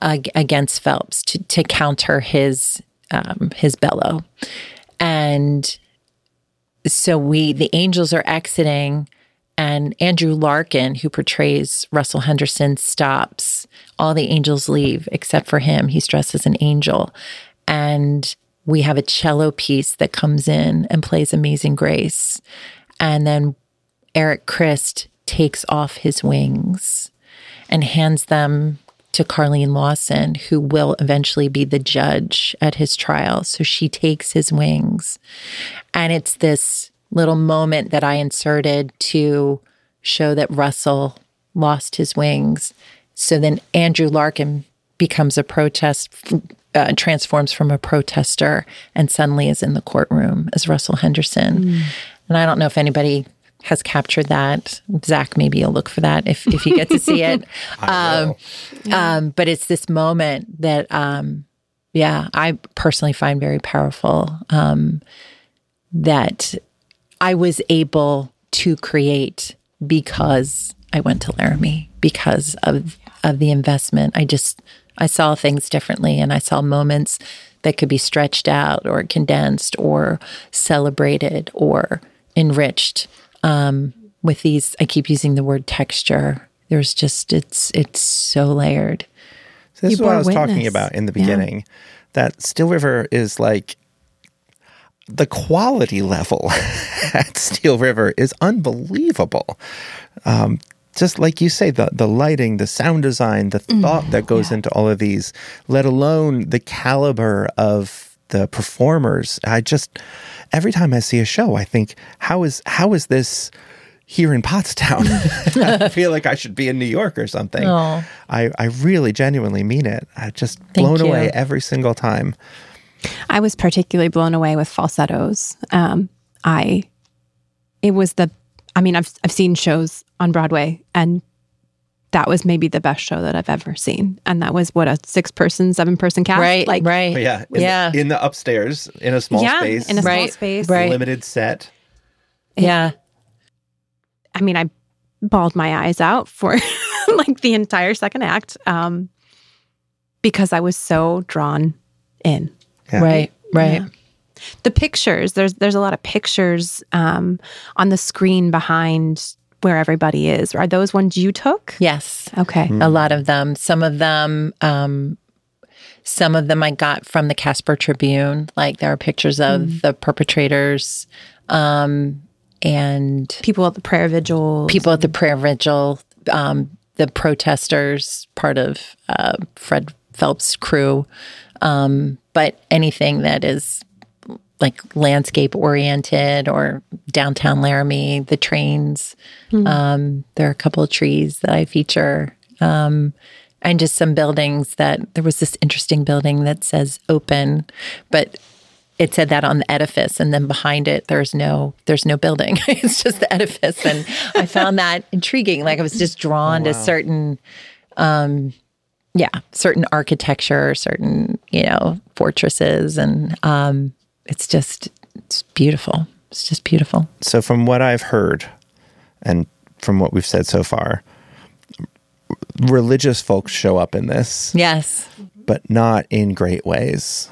Speaker 3: ag- against Phelps to, to counter his um, his bellow, and so we the angels are exiting and Andrew Larkin, who portrays Russell Henderson, stops. All the angels leave except for him. He's dressed as an angel. And we have a cello piece that comes in and plays Amazing Grace. And then Eric Christ takes off his wings and hands them to Carlene Lawson, who will eventually be the judge at his trial. So she takes his wings. And it's this little moment that I inserted to show that Russell lost his wings. So then Andrew Larkin becomes a protest, uh, transforms from a protester, and suddenly is in the courtroom as Russell Henderson. Mm. And I don't know if anybody has captured that. Zach, maybe you'll look for that if, if you get to see it. um, um, but it's this moment that, um, yeah, I personally find very powerful. Um, that I was able to create because I went to Laramie because of of the investment. I just I saw things differently and I saw moments that could be stretched out or condensed or celebrated or enriched um, with these. I keep using the word texture. There's just it's it's so layered.
Speaker 1: So this you is what I was witness. talking about in the beginning. Yeah. That Steel River is like the quality level at Steel River is unbelievable. Um, just like you say, the the lighting, the sound design, the mm, thought mm, that goes yeah. into all of these, let alone the caliber of the performers. I just every time I see a show, I think, how is how is this here in Pottstown? I feel like I should be in New York or something. I I really genuinely mean it. I just Thank blown you. away every single time.
Speaker 2: I was particularly blown away with falsettos. Um, I, it was the, I mean, I've I've seen shows on Broadway, and that was maybe the best show that I've ever seen. And that was what a six person, seven person cast.
Speaker 3: Right. Like, right.
Speaker 1: Yeah. In
Speaker 3: yeah.
Speaker 1: The, in the upstairs, in a small
Speaker 2: yeah,
Speaker 1: space.
Speaker 2: In a right. small space.
Speaker 1: Right. Limited set.
Speaker 3: Yeah.
Speaker 2: I mean, I bawled my eyes out for like the entire second act um, because I was so drawn in.
Speaker 3: Yeah. Right, right. Yeah.
Speaker 2: The pictures, there's there's a lot of pictures um, on the screen behind where everybody is. Are those ones you took?
Speaker 3: Yes.
Speaker 2: Okay.
Speaker 3: Mm. A lot of them. Some of them um, some of them I got from the Casper Tribune. Like there are pictures of mm. the perpetrators um, and
Speaker 2: people at the prayer vigil.
Speaker 3: People at the prayer vigil. Um, the protesters, part of uh, Fred Phelps' crew. Um, but anything that is like landscape oriented or downtown Laramie, the trains. Mm. Um, there are a couple of trees that I feature. Um, and just some buildings that there was this interesting building that says open, but it said that on the edifice and then behind it there's no there's no building it's just the edifice and i found that intriguing like i was just drawn oh, wow. to certain um yeah, certain architecture, certain, you know, fortresses. And um, it's just, it's beautiful. It's just beautiful.
Speaker 1: So, from what I've heard and from what we've said so far, religious folks show up in this.
Speaker 3: Yes.
Speaker 1: But not in great ways.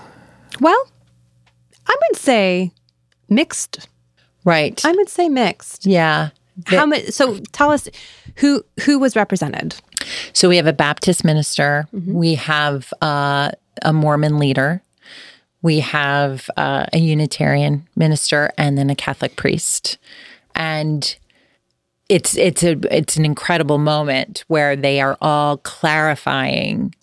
Speaker 2: Well, I would say mixed.
Speaker 3: Right.
Speaker 2: I would say mixed.
Speaker 3: Yeah.
Speaker 2: How much? So tell us who who was represented.
Speaker 3: So we have a Baptist minister. Mm-hmm. We have uh, a Mormon leader. We have uh, a Unitarian minister, and then a Catholic priest. And it's it's a it's an incredible moment where they are all clarifying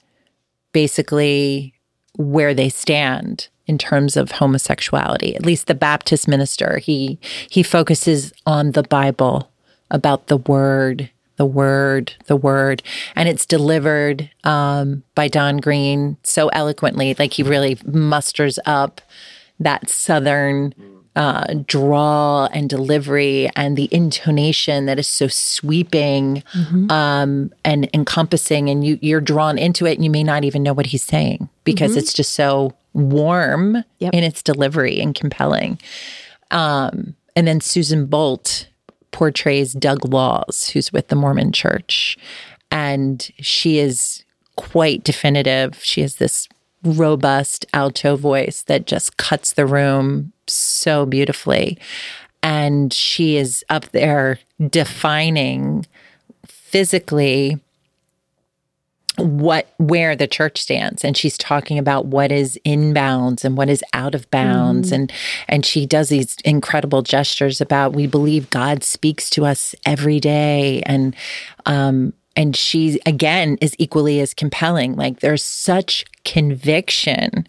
Speaker 3: basically where they stand in terms of homosexuality. At least the Baptist minister, he he focuses on the Bible, about the word, the word, the word, and it's delivered um, by Don Green so eloquently. Like he really musters up that southern uh, draw and delivery and the intonation that is so sweeping mm-hmm. um, and encompassing, and you you're drawn into it, and you may not even know what he's saying because mm-hmm. it's just so warm yep. in its delivery and compelling. Um, and then Susan Bolt portrays Doug Laws, who's with the Mormon Church, and she is quite definitive. She has this robust alto voice that just cuts the room so beautifully. And she is up there defining physically what where the church stands and she's talking about what is in bounds and what is out of bounds mm. and and she does these incredible gestures about we believe God speaks to us every day and um and she again is equally as compelling like there's such conviction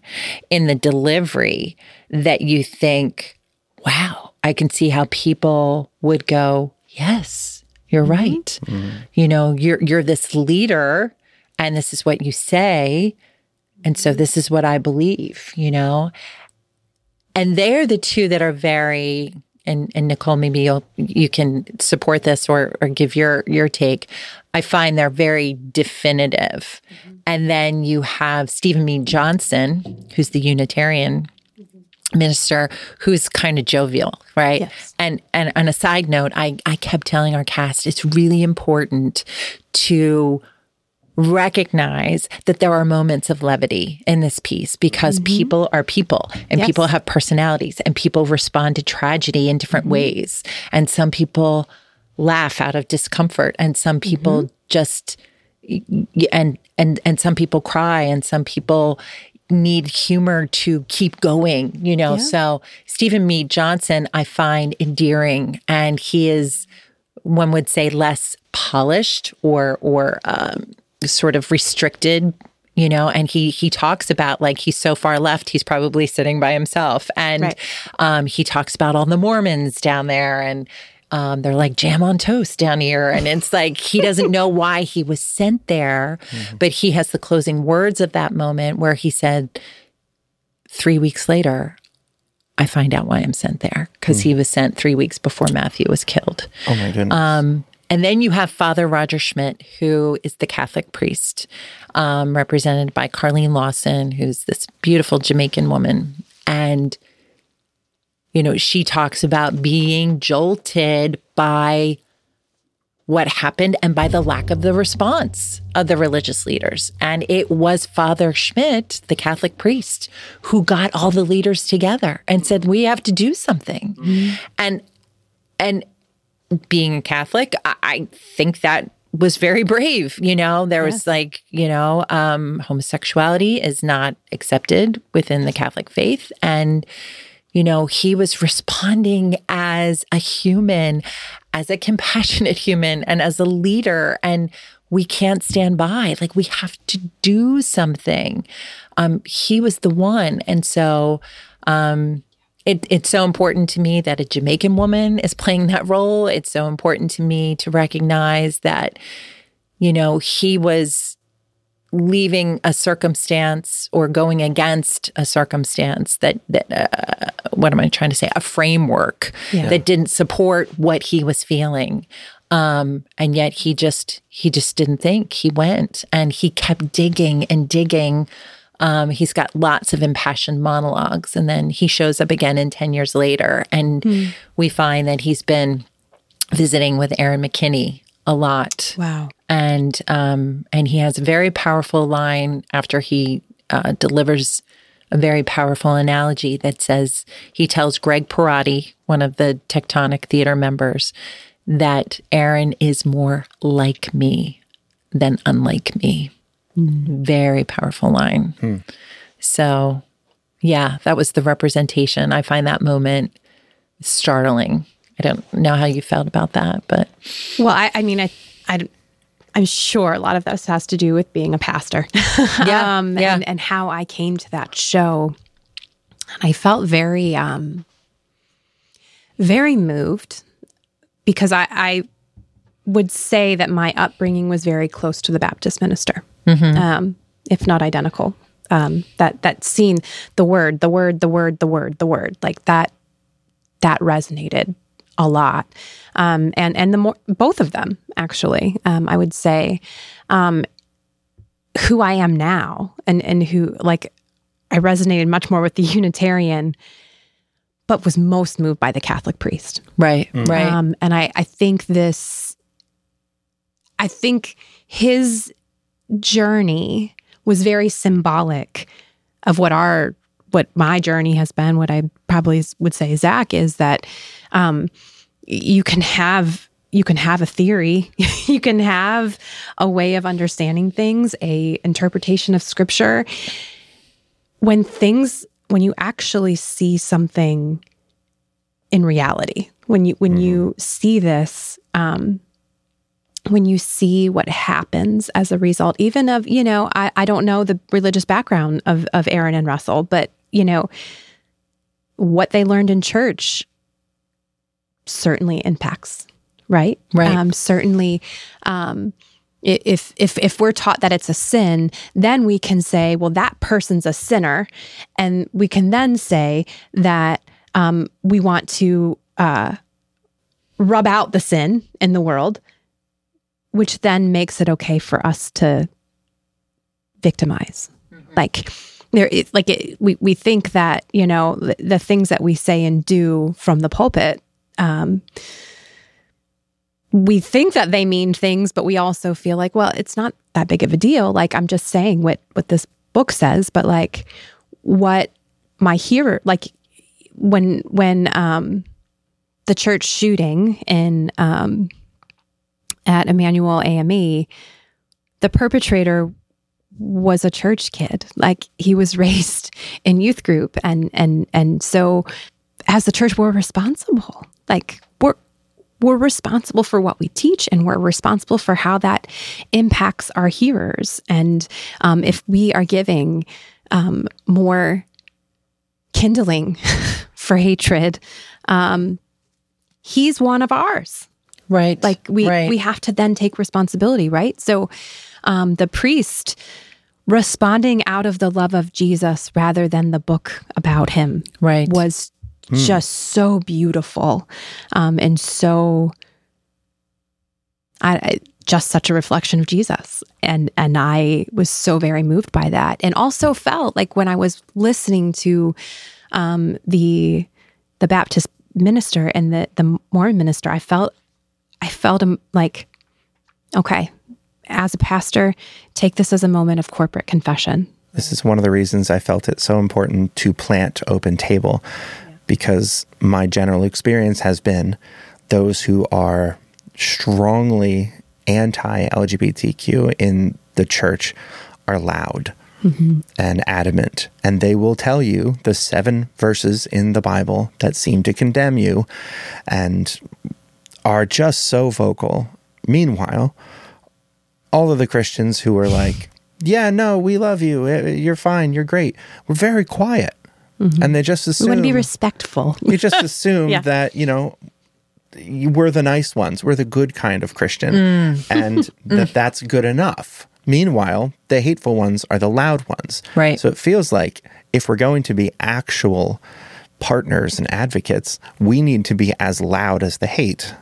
Speaker 3: in the delivery that you think wow i can see how people would go yes you're mm-hmm. right mm-hmm. you know you're you're this leader and this is what you say and so this is what i believe you know and they're the two that are very and, and Nicole, maybe you'll you can support this or or give your your take. I find they're very definitive. Mm-hmm. And then you have Stephen Mead Johnson, who's the Unitarian mm-hmm. minister, who's kind of jovial, right? Yes. And and on a side note, I I kept telling our cast it's really important to recognize that there are moments of levity in this piece because mm-hmm. people are people and yes. people have personalities and people respond to tragedy in different mm-hmm. ways. And some people laugh out of discomfort and some people mm-hmm. just and and and some people cry and some people need humor to keep going, you know. Yeah. So Stephen Mead Johnson I find endearing and he is one would say less polished or or um, sort of restricted you know and he he talks about like he's so far left he's probably sitting by himself and right. um, he talks about all the mormons down there and um, they're like jam on toast down here and it's like he doesn't know why he was sent there mm-hmm. but he has the closing words of that moment where he said three weeks later i find out why i'm sent there because mm. he was sent three weeks before matthew was killed
Speaker 1: oh my goodness
Speaker 3: um, and then you have Father Roger Schmit, who is the Catholic priest, um, represented by Carlene Lawson, who's this beautiful Jamaican woman. And, you know, she talks about being jolted by what happened and by the lack of the response of the religious leaders. And it was Father Schmit, the Catholic priest, who got all the leaders together and said, We have to do something. Mm-hmm. And and being a Catholic, I, I think that was very brave. You know, there yes. was like, you know, um, homosexuality is not accepted within the Catholic faith. And, you know, he was responding as a human, as a compassionate human, and as a leader. And we can't stand by. Like, we have to do something. Um, he was the one. And so, um, it, it's so important to me that a Jamaican woman is playing that role. It's so important to me to recognize that, you know, he was leaving a circumstance or going against a circumstance that that uh, what am I trying to say? A framework yeah. that didn't support what he was feeling. Um, and yet he just he just didn't think he went and he kept digging and digging Um, he's got lots of impassioned monologues. And then he shows up again in 10 years later. And mm. we find that he's been visiting with Aaron McKinney a lot.
Speaker 2: Wow.
Speaker 3: And um, and he has a very powerful line after he uh, delivers a very powerful analogy that says he tells Greg Pierotti, one of the Tectonic Theater members, that Aaron is more like me than unlike me. Mm. Very powerful line. Hmm. So, yeah, that was the representation. I find that moment startling. I don't know how you felt about that, but
Speaker 2: well, I, I mean, I, I, I'm sure a lot of this has to do with being a pastor,
Speaker 3: yeah, um,
Speaker 2: yeah. And, and how I came to that show. And I felt very, um, very moved because I, I would say that my upbringing was very close to the Baptist minister, mm-hmm. um, if not identical. Um, that that scene, the word, the word, the word, the word, the word, like that, that resonated a lot, um, and and the more both of them actually, um, I would say, um, who I am now, and and who like I resonated much more with the Unitarian but was most moved by the Catholic priest.
Speaker 3: Right, mm. right. Um,
Speaker 2: and I, I think this, I think his journey was very symbolic of what our, what my journey has been. What I probably would say, Zach, is that um, you can have you can have a theory you can have a way of understanding things a interpretation of scripture when things when you actually see something in reality, when you when mm-hmm. you see this, um, when you see what happens as a result, even of you know, I, I don't know the religious background of of Aaron and Russell, but you know, what they learned in church certainly impacts, right?
Speaker 3: Right.
Speaker 2: Um, certainly. Um, if if if we're taught that it's a sin then we can say well that person's a sinner and we can then say that um, we want to uh, rub out the sin in the world which then makes it okay for us to victimize mm-hmm. like there is like it, we, we think that you know the, the, things that we say and do from the pulpit um, we think that they mean things, but we also feel like, well, it's not that big of a deal. Like I'm just saying what what this book says, but like what my hearer like when when um the church shooting in um at Emanuel AME, the perpetrator was a church kid. Like he was raised in youth group and and and so as the church we're responsible. Like we're we're responsible for what we teach and we're responsible for how that impacts our hearers. And um, if we are giving um, more kindling for hatred, um, he's one of ours.
Speaker 3: Right.
Speaker 2: Like we
Speaker 3: right.
Speaker 2: we have to then take responsibility, right? So um, the priest responding out of the love of Jesus rather than the book about him
Speaker 3: right.
Speaker 2: was mm. just so beautiful um, and so I, I, just such a reflection of Jesus. And and I was so very moved by that. And also felt like when I was listening to um, the the Baptist minister and the the Mormon minister, I felt I felt like, okay, as a pastor, take this as a moment of corporate confession.
Speaker 1: This is one of the reasons I felt it so important to plant Open Table because my general experience has been those who are strongly anti LGBTQ in the church are loud mm-hmm. and adamant. And they will tell you the seven verses in the Bible that seem to condemn you and are just so vocal. Meanwhile, all of the Christians who are like, yeah, no, we love you. You're fine. You're great. We're very quiet. Mm-hmm. And they just assume.
Speaker 2: We want to be respectful.
Speaker 1: we just assume yeah. that, you know, we're the nice ones. We're the good kind of Christian. Mm. And that that's good enough. Meanwhile, the hateful ones are the loud ones.
Speaker 3: Right.
Speaker 1: So it feels like if we're going to be actual partners and advocates, we need to be as loud as the hate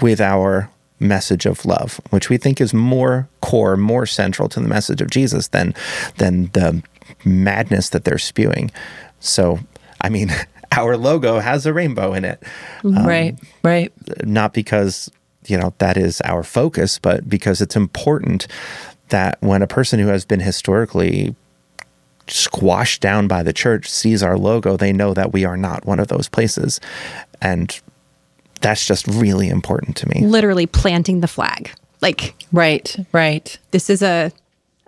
Speaker 1: with our message of love, which we think is more core, more central to the message of Jesus than than the madness that they're spewing. So, I mean, our logo has a rainbow in it.
Speaker 3: Um, right, right.
Speaker 1: Not because, you know, that is our focus, but because it's important that when a person who has been historically squashed down by the church sees our logo, they know that we are not one of those places. And that's just really important to me.
Speaker 2: Literally planting the flag. Like
Speaker 3: right, right.
Speaker 2: This is a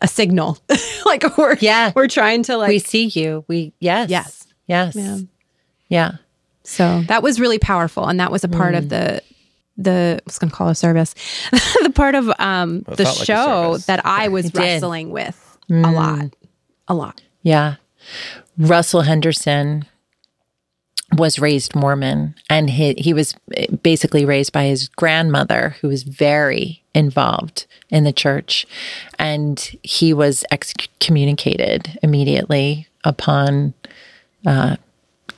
Speaker 2: a signal. like we're yeah, we're trying to like
Speaker 3: we see you. We yes,
Speaker 2: yes,
Speaker 3: yes, yeah. yeah.
Speaker 2: So that was really powerful, and that was a part mm. of the the I was going to call a service, the part of um the show like that I was wrestling with mm. a lot, a lot.
Speaker 3: Yeah, Russell Henderson was raised Mormon, and he he was basically raised by his grandmother, who was very involved in the church, and he was excommunicated immediately upon uh,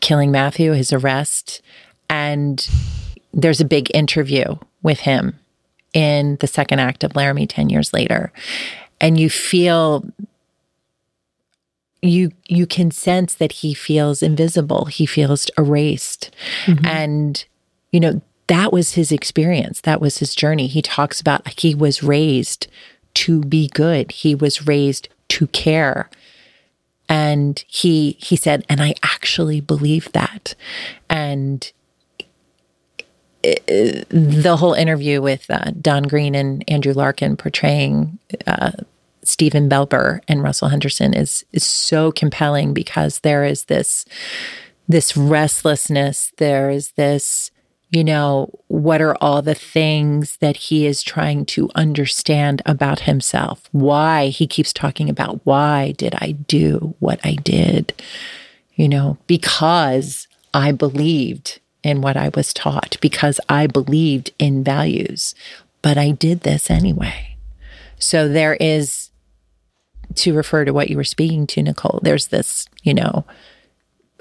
Speaker 3: killing Matthew, his arrest, and there's a big interview with him in the second act of Laramie ten years later, and you feel you you can sense that he feels invisible. He feels erased. Mm-hmm. and you know that was his experience. That was his journey. He talks about like, he was raised to be good. He was raised to care. And he he said and i actually believe that. And the whole interview with uh, Don Green and Andrew Larkin portraying uh, Stephen Belber and Russell Henderson is is so compelling because there is this this restlessness, there is this you know, what are all the things that he is trying to understand about himself? Why he keeps talking about why did I do what I did? You know, because I believed in what I was taught, because I believed in values, but I did this anyway. So there is to refer to what you were speaking to, Nicole, there's this, you know,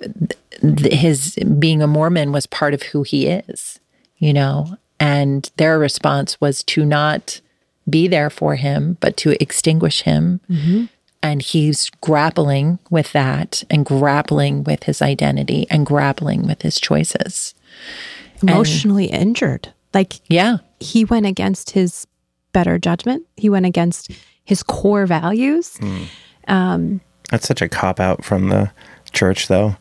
Speaker 3: th- his being a Mormon was part of who he is, you know, and their response was to not be there for him, but to extinguish him. Mm-hmm. And he's grappling with that and grappling with his identity and grappling with his choices.
Speaker 2: Emotionally and, injured. Like,
Speaker 3: yeah.
Speaker 2: He went against his better judgment. He went against his core values. Mm.
Speaker 1: Um, That's such a cop out from the church, though.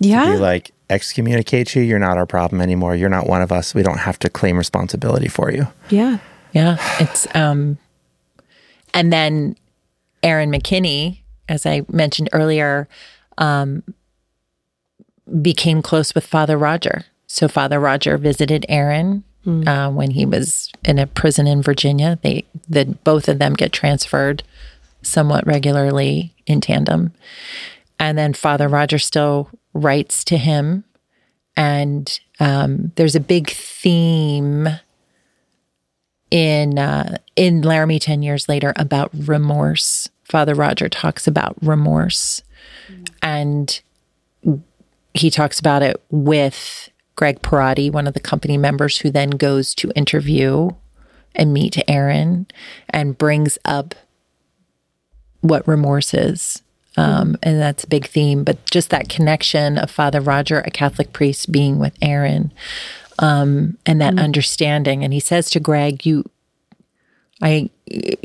Speaker 2: Yeah.
Speaker 1: To be like, excommunicate you. You're not our problem anymore. You're not one of us. We don't have to claim responsibility for you.
Speaker 2: Yeah.
Speaker 3: Yeah. It's, um, and then Aaron McKinney, as I mentioned earlier, um, became close with Father Roger. So Father Roger visited Aaron mm. uh, when he was in a prison in Virginia. They the both of them get transferred somewhat regularly in tandem, and then Father Roger still writes to him, and um, there's a big theme in uh, in Laramie ten years later about remorse. Father Roger talks about remorse, mm. and he talks about it with Greg Pierotti, one of the company members, who then goes to interview and meet Aaron and brings up what remorse is. Um, and that's a big theme, but just that connection of Father Roger, a Catholic priest, being with Aaron, um, and that mm-hmm. understanding. And he says to Greg, "You, I,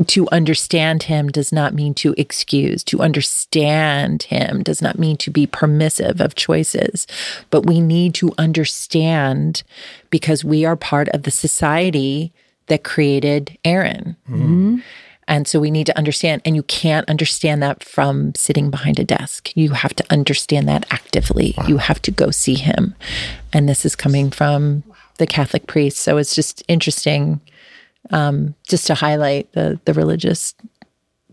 Speaker 3: to understand him does not mean to excuse. To understand him does not mean to be permissive of choices, but we need to understand because we are part of the society that created Aaron. Mm-hmm. And so we need to understand, and you can't understand that from sitting behind a desk. You have to understand that actively. Wow. You have to go see him. And this is coming from the Catholic priest. So it's just interesting um, just to highlight the the religious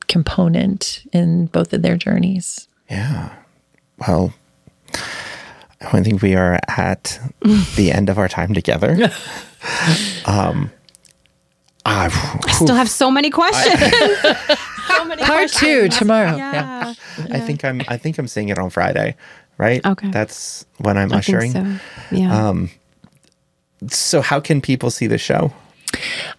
Speaker 3: component in both of their journeys.
Speaker 1: Yeah. Well, I think we are at the end of our time together. um,
Speaker 2: I, I still have so many questions. I,
Speaker 3: so many Part questions. two tomorrow. Yeah.
Speaker 1: yeah. I think I'm. I think I'm seeing it on Friday. Right.
Speaker 2: Okay.
Speaker 1: That's when I'm ushering.
Speaker 2: so. Yeah. Um,
Speaker 1: so how can people see the show?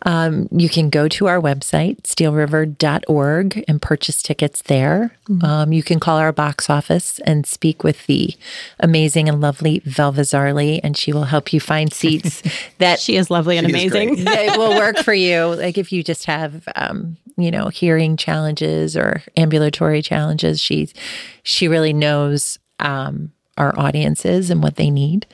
Speaker 3: Um, you can go to our website, steelriver.org, and purchase tickets there. Mm-hmm. Um, you can call our box office and speak with the amazing and lovely Velva Zarley, and she will help you find seats that
Speaker 2: she is lovely and amazing.
Speaker 3: that will work for you. Like if you just have, um, you know, hearing challenges or ambulatory challenges, she she really knows um, our audiences and what they need.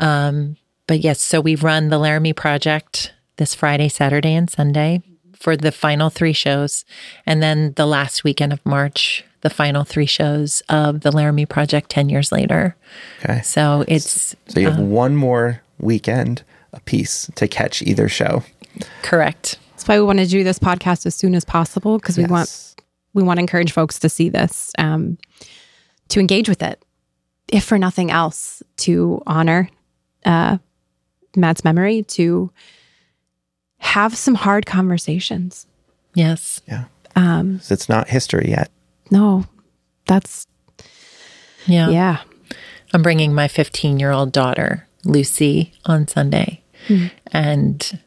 Speaker 3: Um, but yes, so we run the Laramie Project this Friday, Saturday, and Sunday for the final three shows. And then the last weekend of March, the final three shows of the Laramie Project 10 years later. Okay. So it's.
Speaker 1: So you have um, one more weekend a piece to catch either show.
Speaker 3: Correct.
Speaker 2: That's why we want to do this podcast as soon as possible because we yes. want we want to encourage folks to see this, um, to engage with it, if for nothing else, to honor uh, Matt's memory, to have some hard conversations.
Speaker 3: Yes.
Speaker 1: Yeah. Um, it's not history yet.
Speaker 2: No, that's
Speaker 3: yeah.
Speaker 2: Yeah.
Speaker 3: I'm bringing my 15 year old daughter, Lucy, on Sunday. Mm-hmm. And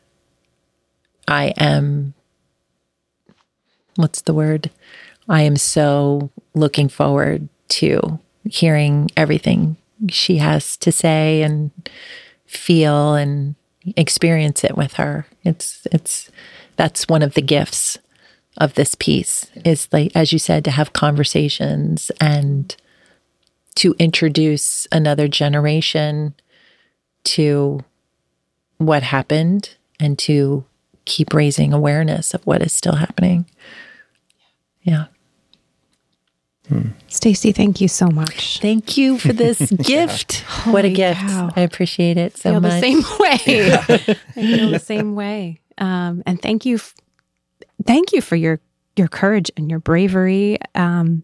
Speaker 3: I am, what's the word? I am so looking forward to hearing everything she has to say and feel and experience it with her. It's it's that's one of the gifts of this piece is like as you said to have conversations and to introduce another generation to what happened and to keep raising awareness of what is still happening. Yeah.
Speaker 2: Hmm. Stacey, thank you so much.
Speaker 3: Thank you for this gift. what a gift. Cow. I appreciate it so
Speaker 2: I feel
Speaker 3: much.
Speaker 2: the same way. I feel the same way. Um, and thank you. F- thank you for your, your courage and your bravery. Um,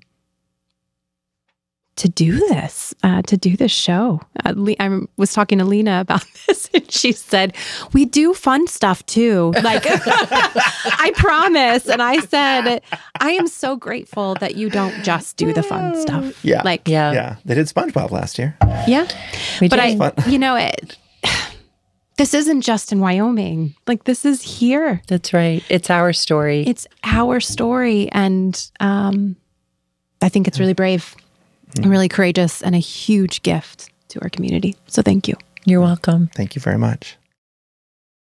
Speaker 2: to do this, uh, to do this show. Uh, Le- I was talking to Lena about this, and she said, "We do fun stuff too." Like, I promise. And I said, "I am so grateful that you don't just do the fun stuff."
Speaker 1: Yeah,
Speaker 2: like
Speaker 1: yeah, yeah. They did SpongeBob last year.
Speaker 2: Yeah, we but did. I, you know, it. This isn't just in Wyoming. Like this is here.
Speaker 3: That's right. It's our story.
Speaker 2: It's our story, and um, I think it's really brave mm. really courageous and a huge gift to our community. So thank you.
Speaker 3: You're welcome.
Speaker 1: Thank you very much.